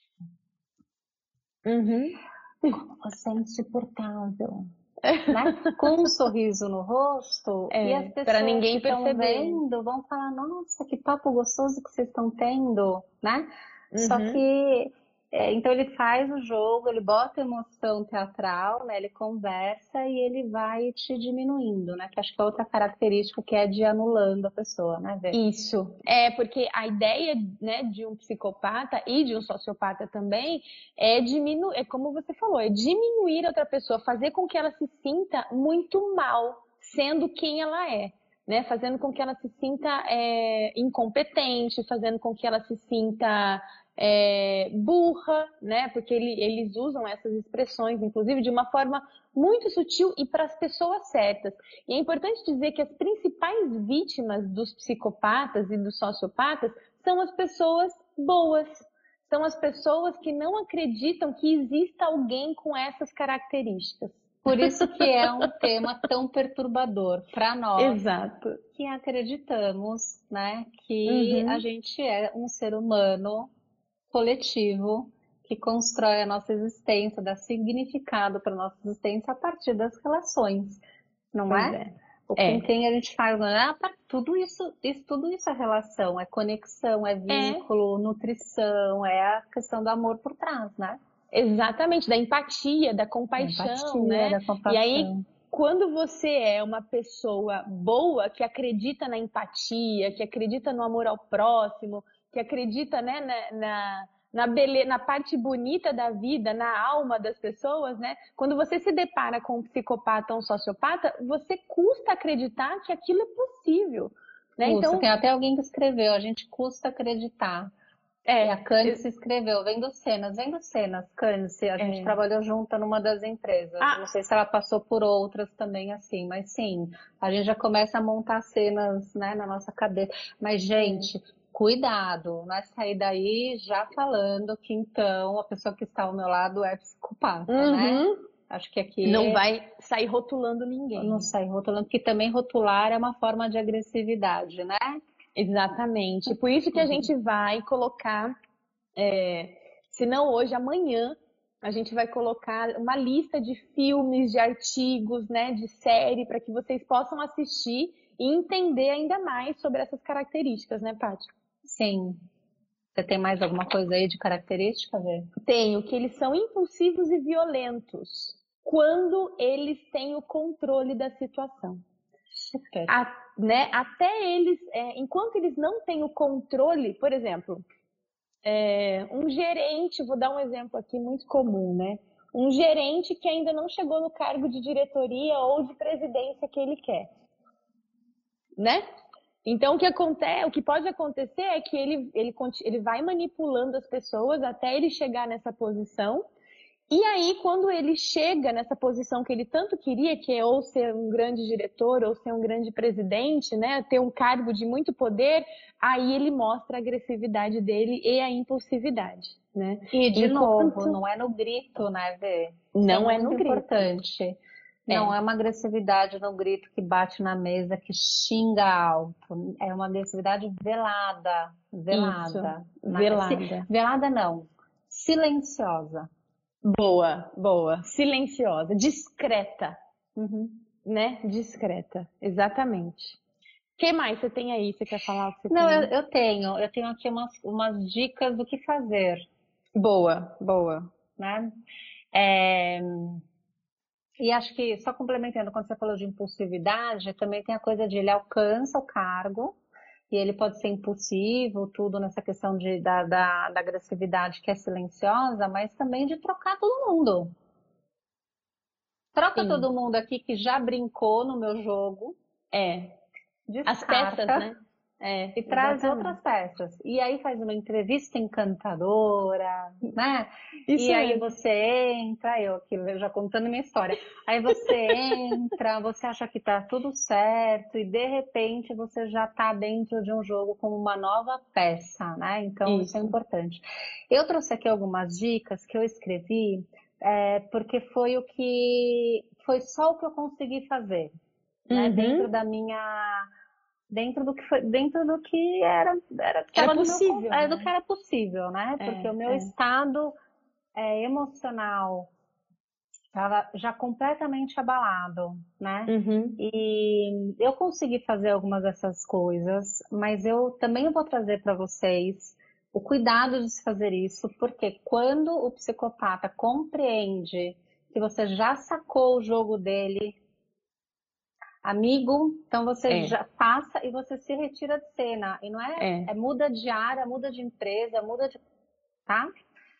Uhum. Como você é insuportável. Né? [laughs] Com um sorriso no rosto é, e as pessoas para ninguém que estão vendo vão falar, nossa, que papo gostoso que vocês estão tendo, né? Uhum. Só que é, então ele faz o jogo, ele bota emoção teatral, né? Ele conversa e ele vai te diminuindo, né? Que acho que é outra característica que é de anulando a pessoa, né? Vê? Isso. É, porque a ideia né, de um psicopata e de um sociopata também é diminuir, é como você falou, é diminuir outra pessoa, fazer com que ela se sinta muito mal, sendo quem ela é. Né, fazendo com que ela se sinta é, incompetente, fazendo com que ela se sinta é, burra, né? Porque ele, eles usam essas expressões, inclusive, de uma forma muito sutil e para as pessoas certas. E é importante dizer que as principais vítimas dos psicopatas e dos sociopatas são as pessoas boas. São as pessoas que não acreditam que exista alguém com essas características. Por isso que é um [laughs] tema tão perturbador para nós. Exato. Que acreditamos, né, que uhum. a gente é um ser humano coletivo que constrói a nossa existência, dá significado para a nossa existência a partir das relações, não é? é? O com é. quem a gente faz, né? ah, tudo isso, isso, tudo isso é relação, é conexão, é, é. vínculo, é. nutrição, é a questão do amor por trás, né? Exatamente, da empatia, da compaixão, empatia, né? Da compaixão. E aí, quando você é uma pessoa boa, que acredita na empatia, que acredita no amor ao próximo, que acredita né, na, na, na, bele... na parte bonita da vida, na alma das pessoas, né? Quando você se depara com um psicopata ou um sociopata, você custa acreditar que aquilo é possível. Né? Custa. Então, tem até alguém que escreveu, a gente custa acreditar. É, a Cândice escreveu, vendo cenas, vendo cenas, Cândice, a gente é. trabalhou junto numa das empresas. Ah. Não sei se ela passou por outras também assim, mas sim, a gente já começa a montar cenas né, na nossa cabeça. Mas, gente, cuidado, não é sair daí já falando que então a pessoa que está ao meu lado é psicopata, né? uhum. né? Acho que aqui. Não vai sair rotulando ninguém. Não sair rotulando, porque também rotular é uma forma de agressividade, né? Exatamente. Por isso que a gente vai colocar, é, se não hoje, amanhã, a gente vai colocar uma lista de filmes, de artigos, né, de série, para que vocês possam assistir e entender ainda mais sobre essas características, né, Paty? Sim. Você tem mais alguma coisa aí de característica, Vê? Tenho, que eles são impulsivos e violentos quando eles têm o controle da situação. Super. A, né, até eles, é, enquanto eles não têm o controle, por exemplo, é, um gerente, vou dar um exemplo aqui muito comum, né? Um gerente que ainda não chegou no cargo de diretoria ou de presidência que ele quer, né? Então, o que acontece, o que pode acontecer é que ele, ele, ele vai manipulando as pessoas até ele chegar nessa posição. E aí, quando ele chega nessa posição que ele tanto queria, que é ou ser um grande diretor, ou ser um grande presidente, né, ter um cargo de muito poder, aí ele mostra a agressividade dele e a impulsividade, né? E de Enquanto... novo, não é no grito, né, Vê? Não é, é no grito. importante. Não é. é uma agressividade no grito que bate na mesa, que xinga alto. É uma agressividade velada. Velada. Isso, velada. velada não. Silenciosa. Boa, boa. Silenciosa. Discreta. Uhum. Né? Discreta. Exatamente. O que mais você tem aí? Você quer falar? Que você não, eu, eu, tenho. Eu tenho aqui umas, umas dicas do que fazer. Boa, boa. Né? É e acho que, só complementando, quando você falou de impulsividade, também tem a coisa de ele alcança o cargo, e ele pode ser impulsivo, tudo nessa questão de, da, da, da agressividade que é silenciosa, mas também de trocar todo mundo. Troca Sim. todo mundo aqui que já brincou no meu jogo. É. Descarta, As peças, né? É, e traz outras peças. E aí faz uma entrevista encantadora, né? Isso e aí você entra, eu aqui já contando minha história. Aí você [laughs] entra, você acha que tá tudo certo, e de repente você já tá dentro de um jogo como uma nova peça, né? Então isso, isso é importante. Eu trouxe aqui algumas dicas que eu escrevi, é, porque foi o que foi só o que eu consegui fazer, né? Uhum. Dentro da minha dentro do que foi, dentro do que era era, era possível, meu, é, do que era possível, né? É, Porque o meu é. estado é, emocional estava já completamente abalado, né? Uhum. E eu consegui fazer algumas dessas coisas, mas eu também vou trazer para vocês o cuidado de se fazer isso, porque quando o psicopata compreende que você já sacou o jogo dele, amigo, então você é. já passa e você se retira de cena. E não é, é, é muda de área, muda de empresa, muda de. tá?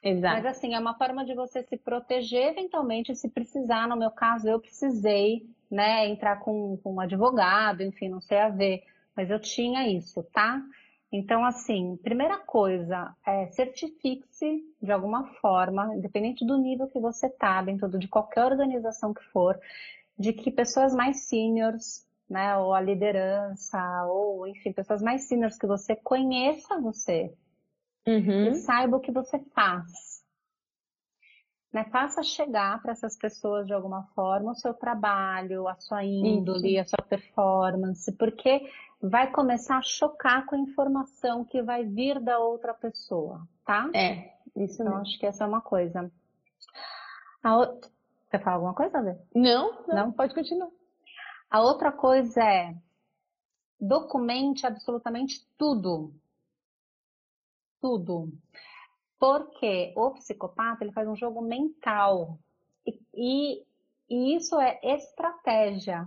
Exato. Mas assim, é uma forma de você se proteger eventualmente se precisar. No meu caso, eu precisei, né, entrar com, com um advogado, enfim, não sei a ver. Mas eu tinha isso, tá? Então, assim, primeira coisa, é, certifique-se de alguma forma, independente do nível que você está, dentro de qualquer organização que for, de que pessoas mais seniors, né, ou a liderança, ou enfim, pessoas mais seniors que você conheça você uhum. e saiba o que você faz. Né, faça chegar para essas pessoas de alguma forma o seu trabalho, a sua índole, Isso. a sua performance, porque vai começar a chocar com a informação que vai vir da outra pessoa, tá? É, isso então, mesmo. acho que essa é uma coisa. A outra... Você fala alguma coisa? Não, não, não, pode continuar. A outra coisa é documente absolutamente tudo. Tudo. Porque o psicopata ele faz um jogo mental. E, e, e isso é estratégia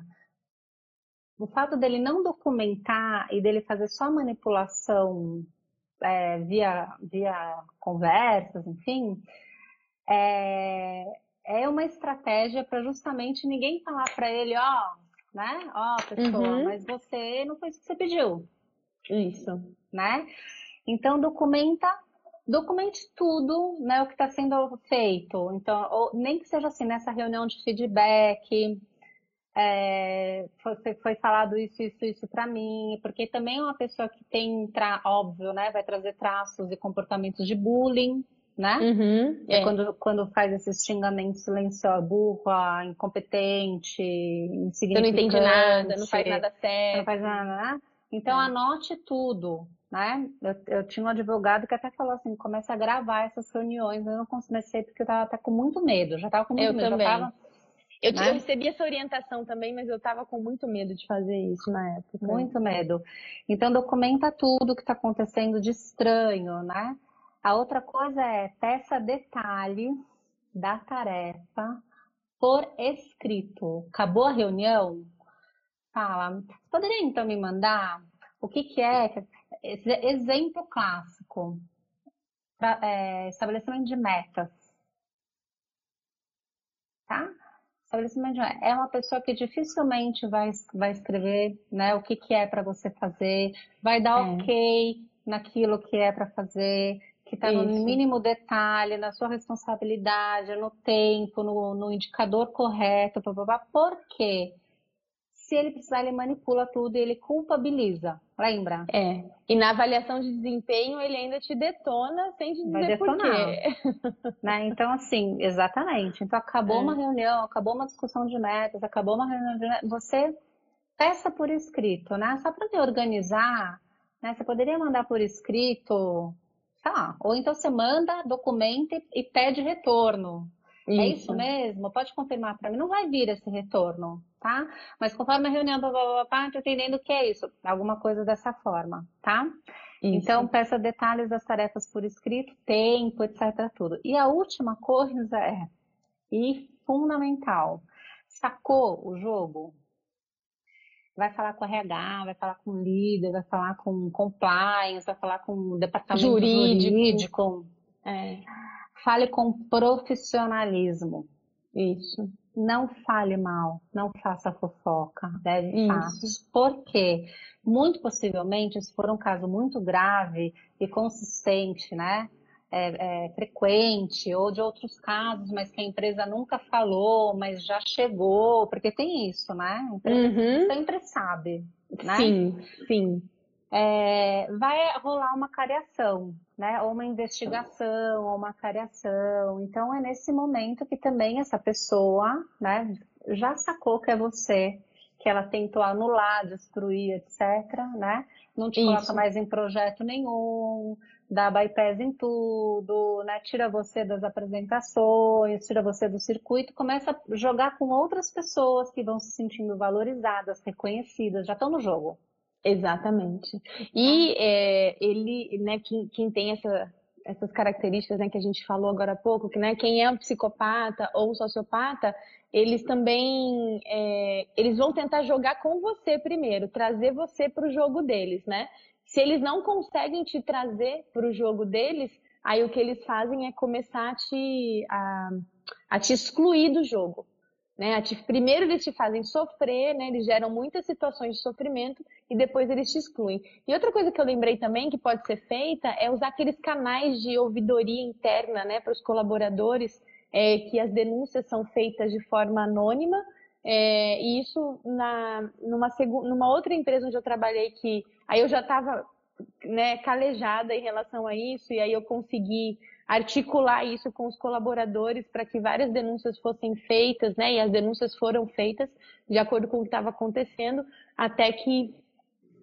o fato dele não documentar e dele fazer só manipulação é, via, via conversas, enfim, é, é uma estratégia para justamente ninguém falar para ele, ó, né, ó, pessoa, uhum. mas você não foi isso que você pediu. Isso. Né? Então, documenta documente tudo, né, o que está sendo feito. Então, ou, nem que seja assim, nessa reunião de feedback, é, foi, foi, falado isso, isso, isso para mim, porque também é uma pessoa que tem, óbvio, né, vai trazer traços e comportamentos de bullying, né? Uhum, é. Quando, quando faz esses xingamentos silenciosos, burra, incompetente, insignificante. Você não entende nada, não faz nada certo. Não faz nada, né? Então é. anote tudo, né? Eu, eu, tinha um advogado que até falou assim, comece a gravar essas reuniões, eu não comecei porque eu tava até com muito medo, já tava com muito eu medo, também. já tava eu, né? eu recebi essa orientação também, mas eu estava com muito medo de fazer isso na época. Muito medo. Então, documenta tudo que está acontecendo de estranho, né? A outra coisa é peça detalhes da tarefa por escrito. Acabou a reunião? Fala, poderia então me mandar o que, que é? Exemplo clássico. Pra, é, estabelecimento de metas. Tá? estabelecimento é uma pessoa que dificilmente vai, vai escrever né, o que, que é para você fazer, vai dar é. ok naquilo que é para fazer, que está no mínimo detalhe, na sua responsabilidade, no tempo, no, no indicador correto, blá, blá, blá. por quê? se ele precisar, ele manipula tudo e ele culpabiliza, lembra? É. E na avaliação de desempenho, ele ainda te detona sem te dizer por quê. [laughs] né? Então, assim, exatamente. Então, acabou é. uma reunião, acabou uma discussão de metas, acabou uma reunião de metas, você peça por escrito, né? Só para te organizar, né? Você poderia mandar por escrito, lá, ou então você manda, documenta e pede retorno. Isso. É isso mesmo? Pode confirmar para mim. Não vai vir esse retorno, tá? Mas conforme a reunião, blá, blá, blá, blá, entendendo o que é isso. Alguma coisa dessa forma, tá? Isso. Então, peça detalhes das tarefas por escrito, tempo, etc. Tudo. E a última coisa é, e fundamental, sacou o jogo? Vai falar com o RH, vai falar com o líder, vai falar com compliance, vai falar com o departamento jurídico. jurídico. É. Fale com profissionalismo. Isso. Não fale mal, não faça fofoca, deve fatos. Por quê? Muito possivelmente, se for um caso muito grave e consistente, né? É, é, frequente, ou de outros casos, mas que a empresa nunca falou, mas já chegou, porque tem isso, né? A empresa uhum. sempre sabe. Né? Sim, sim é, vai rolar uma cariação, né? Ou uma investigação, ou uma cariação. Então é nesse momento que também essa pessoa, né? já sacou que é você, que ela tentou anular, destruir, etc, né? Não te coloca Isso. mais em projeto nenhum, dá bypass em tudo, né? Tira você das apresentações, tira você do circuito, começa a jogar com outras pessoas que vão se sentindo valorizadas, reconhecidas, já estão no jogo. Exatamente. E é, ele, né, quem, quem tem essa, essas características né, que a gente falou agora há pouco, que né, quem é um psicopata ou um sociopata, eles também é, eles vão tentar jogar com você primeiro, trazer você para o jogo deles, né? Se eles não conseguem te trazer para o jogo deles, aí o que eles fazem é começar a te, a, a te excluir do jogo. Né? Te, primeiro eles te fazem sofrer, né? eles geram muitas situações de sofrimento e depois eles te excluem. E outra coisa que eu lembrei também que pode ser feita é usar aqueles canais de ouvidoria interna né, para os colaboradores, é, que as denúncias são feitas de forma anônima. É, e isso na, numa, numa outra empresa onde eu trabalhei que Aí eu já estava né, calejada em relação a isso, e aí eu consegui articular isso com os colaboradores para que várias denúncias fossem feitas, né? E as denúncias foram feitas de acordo com o que estava acontecendo, até que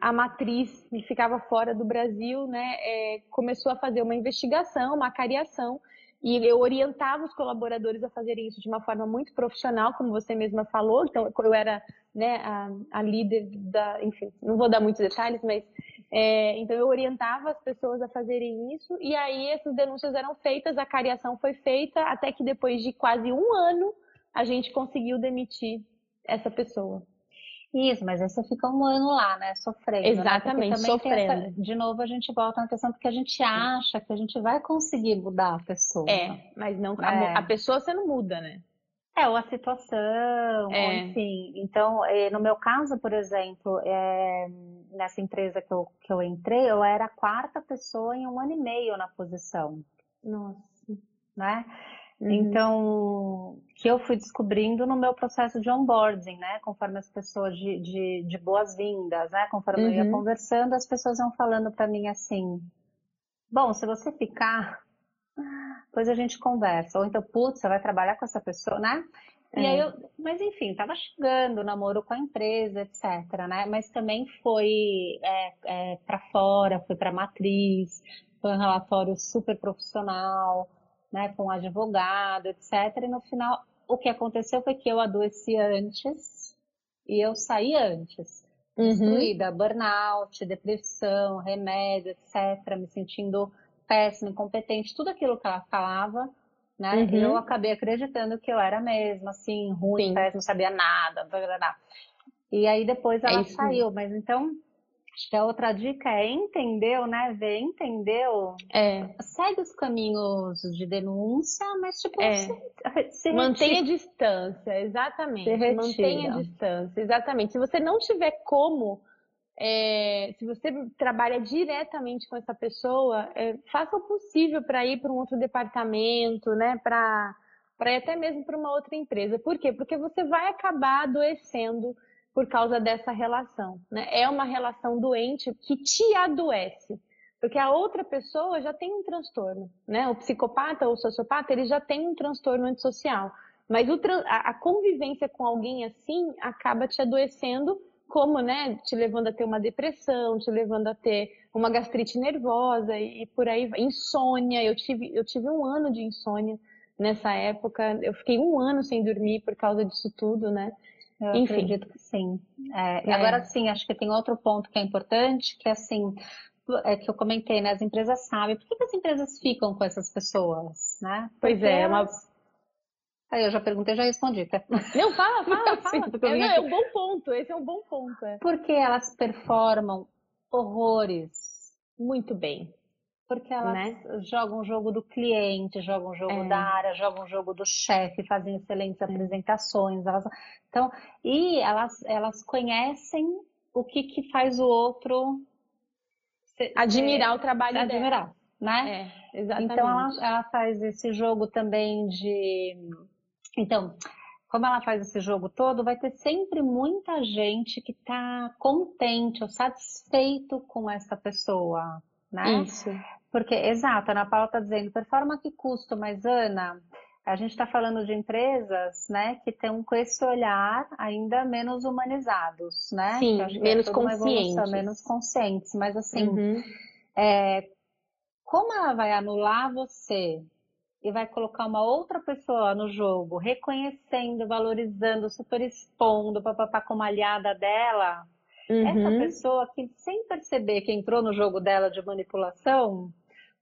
a matriz que ficava fora do Brasil, né, é, começou a fazer uma investigação, uma cariação, e eu orientava os colaboradores a fazerem isso de uma forma muito profissional, como você mesma falou. Então, eu era né, a, a líder da. Enfim, não vou dar muitos detalhes, mas. É, então, eu orientava as pessoas a fazerem isso, e aí essas denúncias eram feitas, a cariação foi feita, até que depois de quase um ano a gente conseguiu demitir essa pessoa. Isso, mas aí você fica um ano lá, né, sofrendo. Né? Exatamente, né? sofrendo. Essa, de novo, a gente volta na questão porque a gente acha que a gente vai conseguir mudar a pessoa. É, mas não, é. a, a pessoa você não muda, né? É, ou a situação, é. ou enfim. Então, eh, no meu caso, por exemplo, é, nessa empresa que eu, que eu entrei, eu era a quarta pessoa em um ano e meio na posição. Nossa. Né? Uhum. Então, que eu fui descobrindo no meu processo de onboarding, né? Conforme as pessoas de, de, de boas-vindas, né? Conforme uhum. eu ia uhum. conversando, as pessoas iam falando para mim assim: bom, se você ficar, depois a gente conversa. Ou então, putz, você vai trabalhar com essa pessoa, né? E aí é. eu, mas enfim, tava chegando namoro com a empresa, etc, né? Mas também foi é, é, para fora, foi para matriz, foi um relatório super profissional né, com advogado, etc. E no final, o que aconteceu foi que eu adoeci antes e eu saí antes. Uhum. Destruída, burnout, depressão, remédio, etc. Me sentindo péssima, incompetente, tudo aquilo que ela falava, né? Uhum. Eu acabei acreditando que eu era mesmo, assim, ruim, péssima, não sabia nada, blá, blá, blá. E aí depois é ela é saiu, mas então Acho que a outra dica é entendeu, né? Ver, entendeu? É. Segue os caminhos de denúncia, mas tipo, é. se, se mantenha a distância, exatamente. Mantenha a distância, exatamente. Se você não tiver como, é, se você trabalha diretamente com essa pessoa, é, faça o possível para ir para um outro departamento, né? Para para ir até mesmo para uma outra empresa. Por quê? Porque você vai acabar adoecendo por causa dessa relação. Né? É uma relação doente que te adoece. Porque a outra pessoa já tem um transtorno, né? O psicopata ou o sociopata, ele já tem um transtorno antissocial. Mas a, convivência com alguém assim acaba te adoecendo, como, né? Te levando a ter uma depressão, te levando a ter uma gastrite nervosa e, e por aí vai. Insônia. Eu tive, eu tive um ano de insônia nessa época. Eu fiquei um ano sem dormir por causa disso tudo, né? Eu Enfim. acredito que sim. É, é. Agora sim, acho que tem outro ponto que é importante, que é assim, é que eu comentei, né? As empresas sabem. Por que, que as empresas ficam com essas pessoas, né? Pois é, é, uma... Aí eu já perguntei, já respondi. Tá? Não, fala, fala, [laughs] fala. é, não, é um bom ponto, esse é um bom ponto. É. Porque elas performam horrores. Muito bem. Porque elas né? jogam o jogo do cliente, jogam o jogo é. da área, jogam o jogo do chefe, fazem excelentes é. apresentações. Elas... Então, e elas, elas conhecem o que, que faz o outro se, admirar o trabalho admirar, dela. né? É, exatamente. Então ela, ela faz esse jogo também de então, como ela faz esse jogo todo, vai ter sempre muita gente que está contente ou satisfeito com essa pessoa, né? Isso. Porque, exato, a Ana Paula está dizendo, performa que custo, mas Ana, a gente está falando de empresas, né, que estão com esse olhar ainda menos humanizados, né? Sim, é menos conscientes. menos conscientes, mas assim, uhum. é, como ela vai anular você e vai colocar uma outra pessoa no jogo, reconhecendo, valorizando, super expondo, papapá, como aliada dela, uhum. essa pessoa que sem perceber que entrou no jogo dela de manipulação,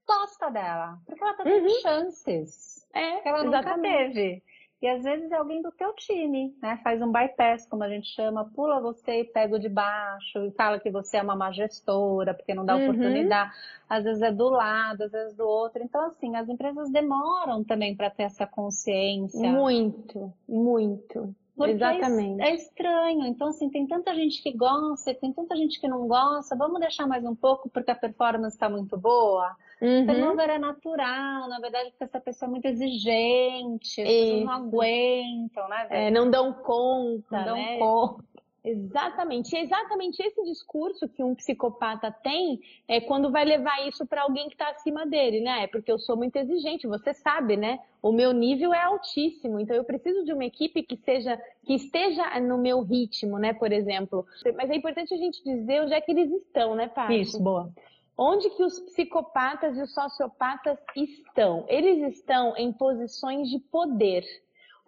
gosta dela, porque ela tá tendo uhum. chances. É, que ela exatamente. nunca teve. E às vezes é alguém do teu time, né? Faz um bypass, como a gente chama, pula você e pega o de baixo e fala que você é uma má gestora, porque não dá uhum. oportunidade. Às vezes é do lado, às vezes do outro. Então, assim, as empresas demoram também para ter essa consciência. Muito, muito. Porque Exatamente. É, é, estranho. Então, assim, tem tanta gente que gosta, tem tanta gente que não gosta. Vamos deixar mais um pouco porque a performance está muito boa. Uhum. Turnover é natural, na verdade, porque essa pessoa é muito exigente, as pessoas não aguentam, né? É, não dão conta, não dão né? conta. Exatamente. E é exatamente esse discurso que um psicopata tem é quando vai levar isso para alguém que está acima dele, né? É porque eu sou muito exigente, você sabe, né? O meu nível é altíssimo, então eu preciso de uma equipe que seja que esteja no meu ritmo, né? Por exemplo. Mas é importante a gente dizer onde é que eles estão, né, Paty? Isso, boa. Onde que os psicopatas e os sociopatas estão? Eles estão em posições de poder.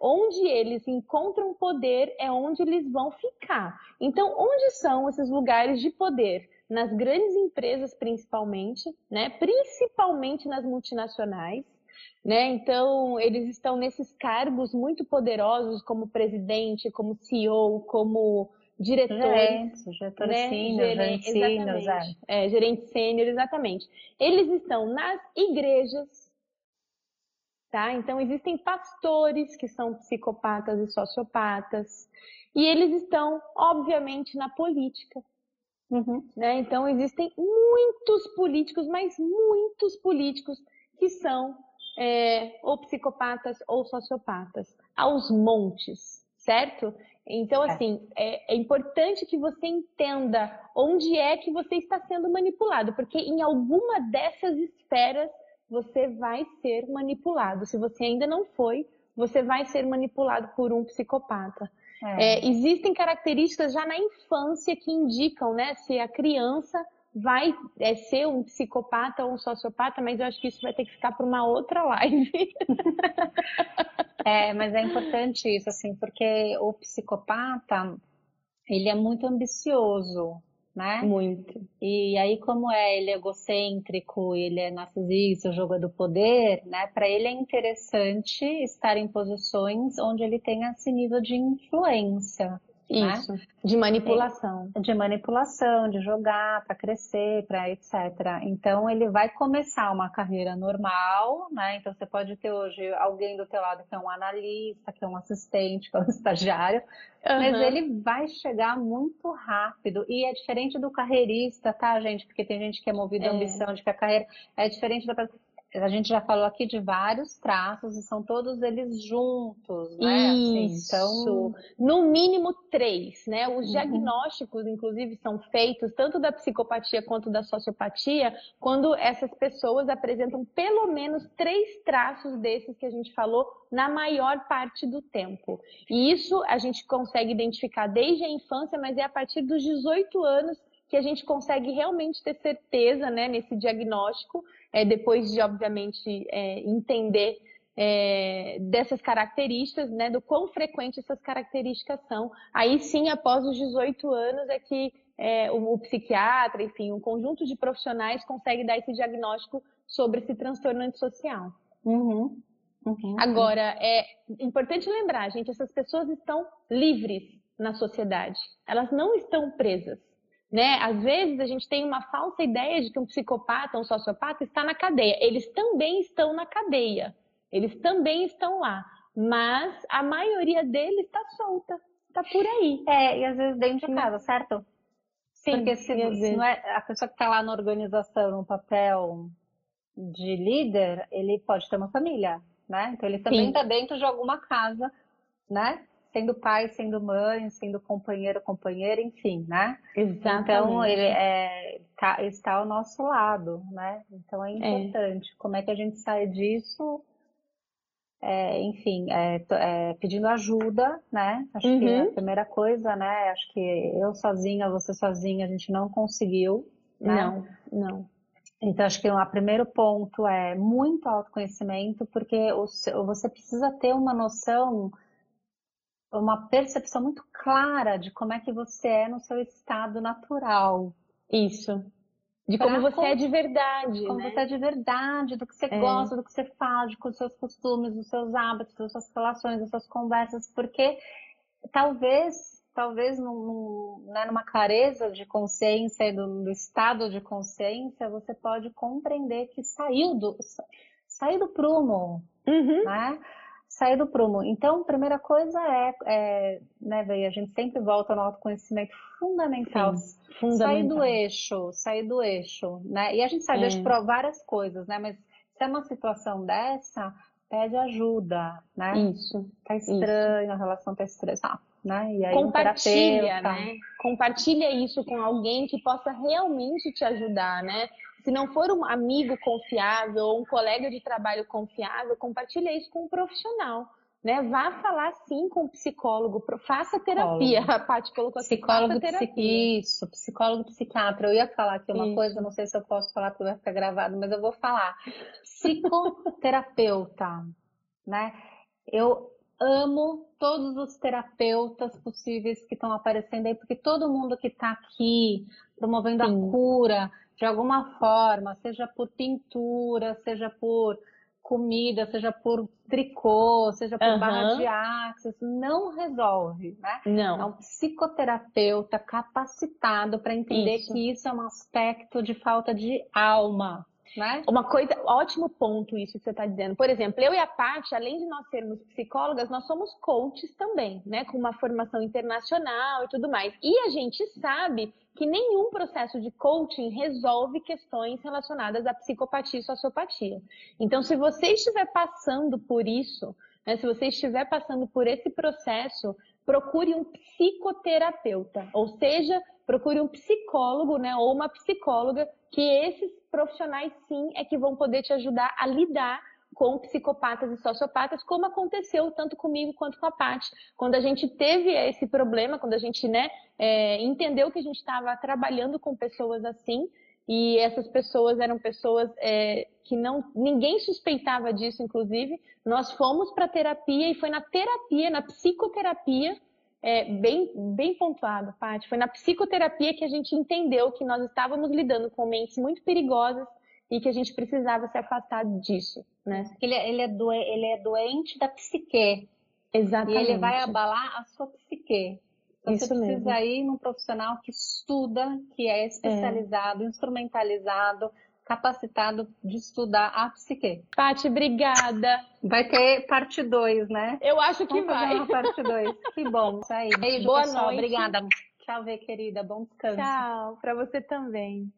Onde eles encontram poder é onde eles vão ficar. Então, onde são esses lugares de poder? Nas grandes empresas, principalmente, né? Principalmente nas multinacionais. Né? Então, eles estão nesses cargos muito poderosos, como presidente, como CEO, como diretores, gerentes, né? sênior, gerente sênior, é. é, gerente sênior, exatamente. Eles estão nas igrejas, tá? Então existem pastores que são psicopatas e sociopatas, e eles estão, obviamente, na política. Uhum. Né? Então existem muitos políticos, mas muitos políticos que são é, ou psicopatas ou sociopatas, aos montes, certo? Então, é. assim, é, é, importante que você entenda onde é que você está sendo manipulado, porque em alguma dessas esferas você vai ser manipulado. Se você ainda não foi, você vai ser manipulado por um psicopata. É. É, existem características já na infância que indicam, né, se a criança vai é, ser um psicopata ou um sociopata, mas eu acho que isso vai ter que ficar para uma outra live. [laughs] é, mas é importante isso, assim, porque o psicopata, ele é muito ambicioso, né? Muito. E aí, como é, ele é egocêntrico, ele é narcisista, o jogo é do poder, né? Para ele é interessante estar em posições onde ele tem esse nível de influência. Né? Isso, né? de manipulação. De manipulação, de jogar para crescer, para etc. Então ele vai começar uma carreira normal, né? Então você pode ter hoje alguém do teu lado que é um analista, que é um assistente, [laughs] que é um estagiário, uhum. mas ele vai chegar muito rápido e é diferente do carreirista, tá, gente? Porque tem gente que é movida à é. ambição de que a carreira é diferente da a gente já falou aqui de vários traços e são todos eles juntos, né? Assim, Isso. Assim, então, no mínimo três, né? Os uhum. diagnósticos, inclusive, são feitos tanto da psicopatia quanto da sociopatia quando essas pessoas apresentam pelo menos três traços desses que a gente falou na maior parte do tempo. E isso a gente consegue identificar desde a infância, mas é a partir dos 18 anos que a gente consegue realmente ter certeza, né, nesse diagnóstico é, depois de, obviamente, é, entender é, dessas características, né, do quão frequente essas características são. Aí sim, após os 18 anos, é que é, o, o, psiquiatra, enfim, um conjunto de profissionais consegue dar esse diagnóstico sobre esse transtorno antissocial. Uhum. Uhum. Agora, é importante lembrar, gente, essas pessoas estão livres na sociedade. Elas não estão presas. Né? Às vezes a gente tem uma falsa ideia de que um psicopata, um sociopata está na cadeia. Eles também estão na cadeia. Eles também estão lá. Mas a maioria deles está solta. Está por aí. É, e às vezes dentro de casa, certo? Sim. Porque se, se não é a pessoa que está lá na organização, no papel de líder, ele pode ter uma família, né? Então ele também está dentro de alguma casa, né? Sendo pai, sendo mãe, sendo companheiro, companheira, enfim, né? Exatamente. Então ele é, tá, está ao nosso lado, né? Então é importante. É. Como é que a gente sai disso? é, enfim, é, é, pedindo ajuda, né? Acho uhum. que é a uhum. primeira coisa, né? Acho que eu sozinha, você sozinha, a gente não conseguiu, né? Não, não. Então, acho que o primeiro ponto é muito autoconhecimento, porque você precisa ter uma noção, uma percepção muito clara de como é que você é no seu estado natural. Isso. De como você é de verdade. Como né? você é de verdade, do que você é. gosta, do que você faz, com os seus costumes, dos seus hábitos, das suas relações, das suas conversas, porque talvez, talvez num, né, numa clareza de consciência e do, do, estado de consciência, você pode compreender que saiu do, saiu do prumo, uhum. né? Sair do prumo. Então, primeira coisa é, é né, Veia, a gente sempre volta no autoconhecimento fundamental. Sim, fundamental. Sair do eixo, sair do eixo, né? E a gente sai é. do eixo para várias coisas, né? Mas se é uma situação dessa, pede ajuda, né? Isso. Tá estranho, isso. a relação tá estranha, né? E aí Compartilha, um né? Compartilha isso com alguém que possa realmente te ajudar, né? Se não for um amigo confiável ou um colega de trabalho confiável, compartilhe isso com um profissional. Né? Vá falar sim com o psicólogo, faça terapia. [laughs] A Paty colocou assim, psicólogo, terapia. Isso, psicólogo, psiquiatra. Eu ia falar aqui uma isso. coisa, não sei se eu posso falar porque vai ficar gravado, mas eu vou falar. [laughs] Psicoterapeuta, né? Eu amo todos os terapeutas possíveis que estão aparecendo aí, porque todo mundo que está aqui promovendo sim. a cura, de alguma forma, seja por pintura, seja por comida, seja por tricô, seja por uhum. barra de axis, não resolve, né? Não. É um psicoterapeuta capacitado para entender isso. que isso é um aspecto de falta de alma, né? Uma coisa, ótimo ponto isso que você está dizendo. Por exemplo, eu e a Paty, além de nós sermos psicólogas, nós somos coaches também, né? Com uma formação internacional e tudo mais. E a gente sabe que nenhum processo de coaching resolve questões relacionadas à psicopatia e sociopatia. Então, se você estiver passando por isso, né, se você estiver passando por esse processo, procure um psicoterapeuta, ou seja, procure um psicólogo, né, ou uma psicóloga, que esses profissionais sim é que vão poder te ajudar a lidar com psicopatas e sociopatas, como aconteceu tanto comigo quanto com a Paty. Quando a gente teve esse problema, quando a gente né, é, entendeu que a gente estava trabalhando com pessoas assim, e essas pessoas eram pessoas é, que não ninguém suspeitava disso, inclusive, nós fomos para terapia e foi na terapia, na psicoterapia, é, bem, bem pontuado, Paty, foi na psicoterapia que a gente entendeu que nós estávamos lidando com mentes muito perigosas e que a gente precisava se afastar disso, né? Ele, é, ele, é, doen ele é doente da psique. Exatamente. E ele vai abalar a sua psique. Então Isso você precisa mesmo. ir num profissional que estuda, que é especializado, é. instrumentalizado, capacitado de estudar a psique. Paty, obrigada. Vai ter parte 2, né? Eu acho que Vamos vai. Uma parte 2. que bom. Isso aí. Beijo, Boa pessoal. Noite. Obrigada. Tchau, Vê, querida. Bom descanso. Tchau. Para você também.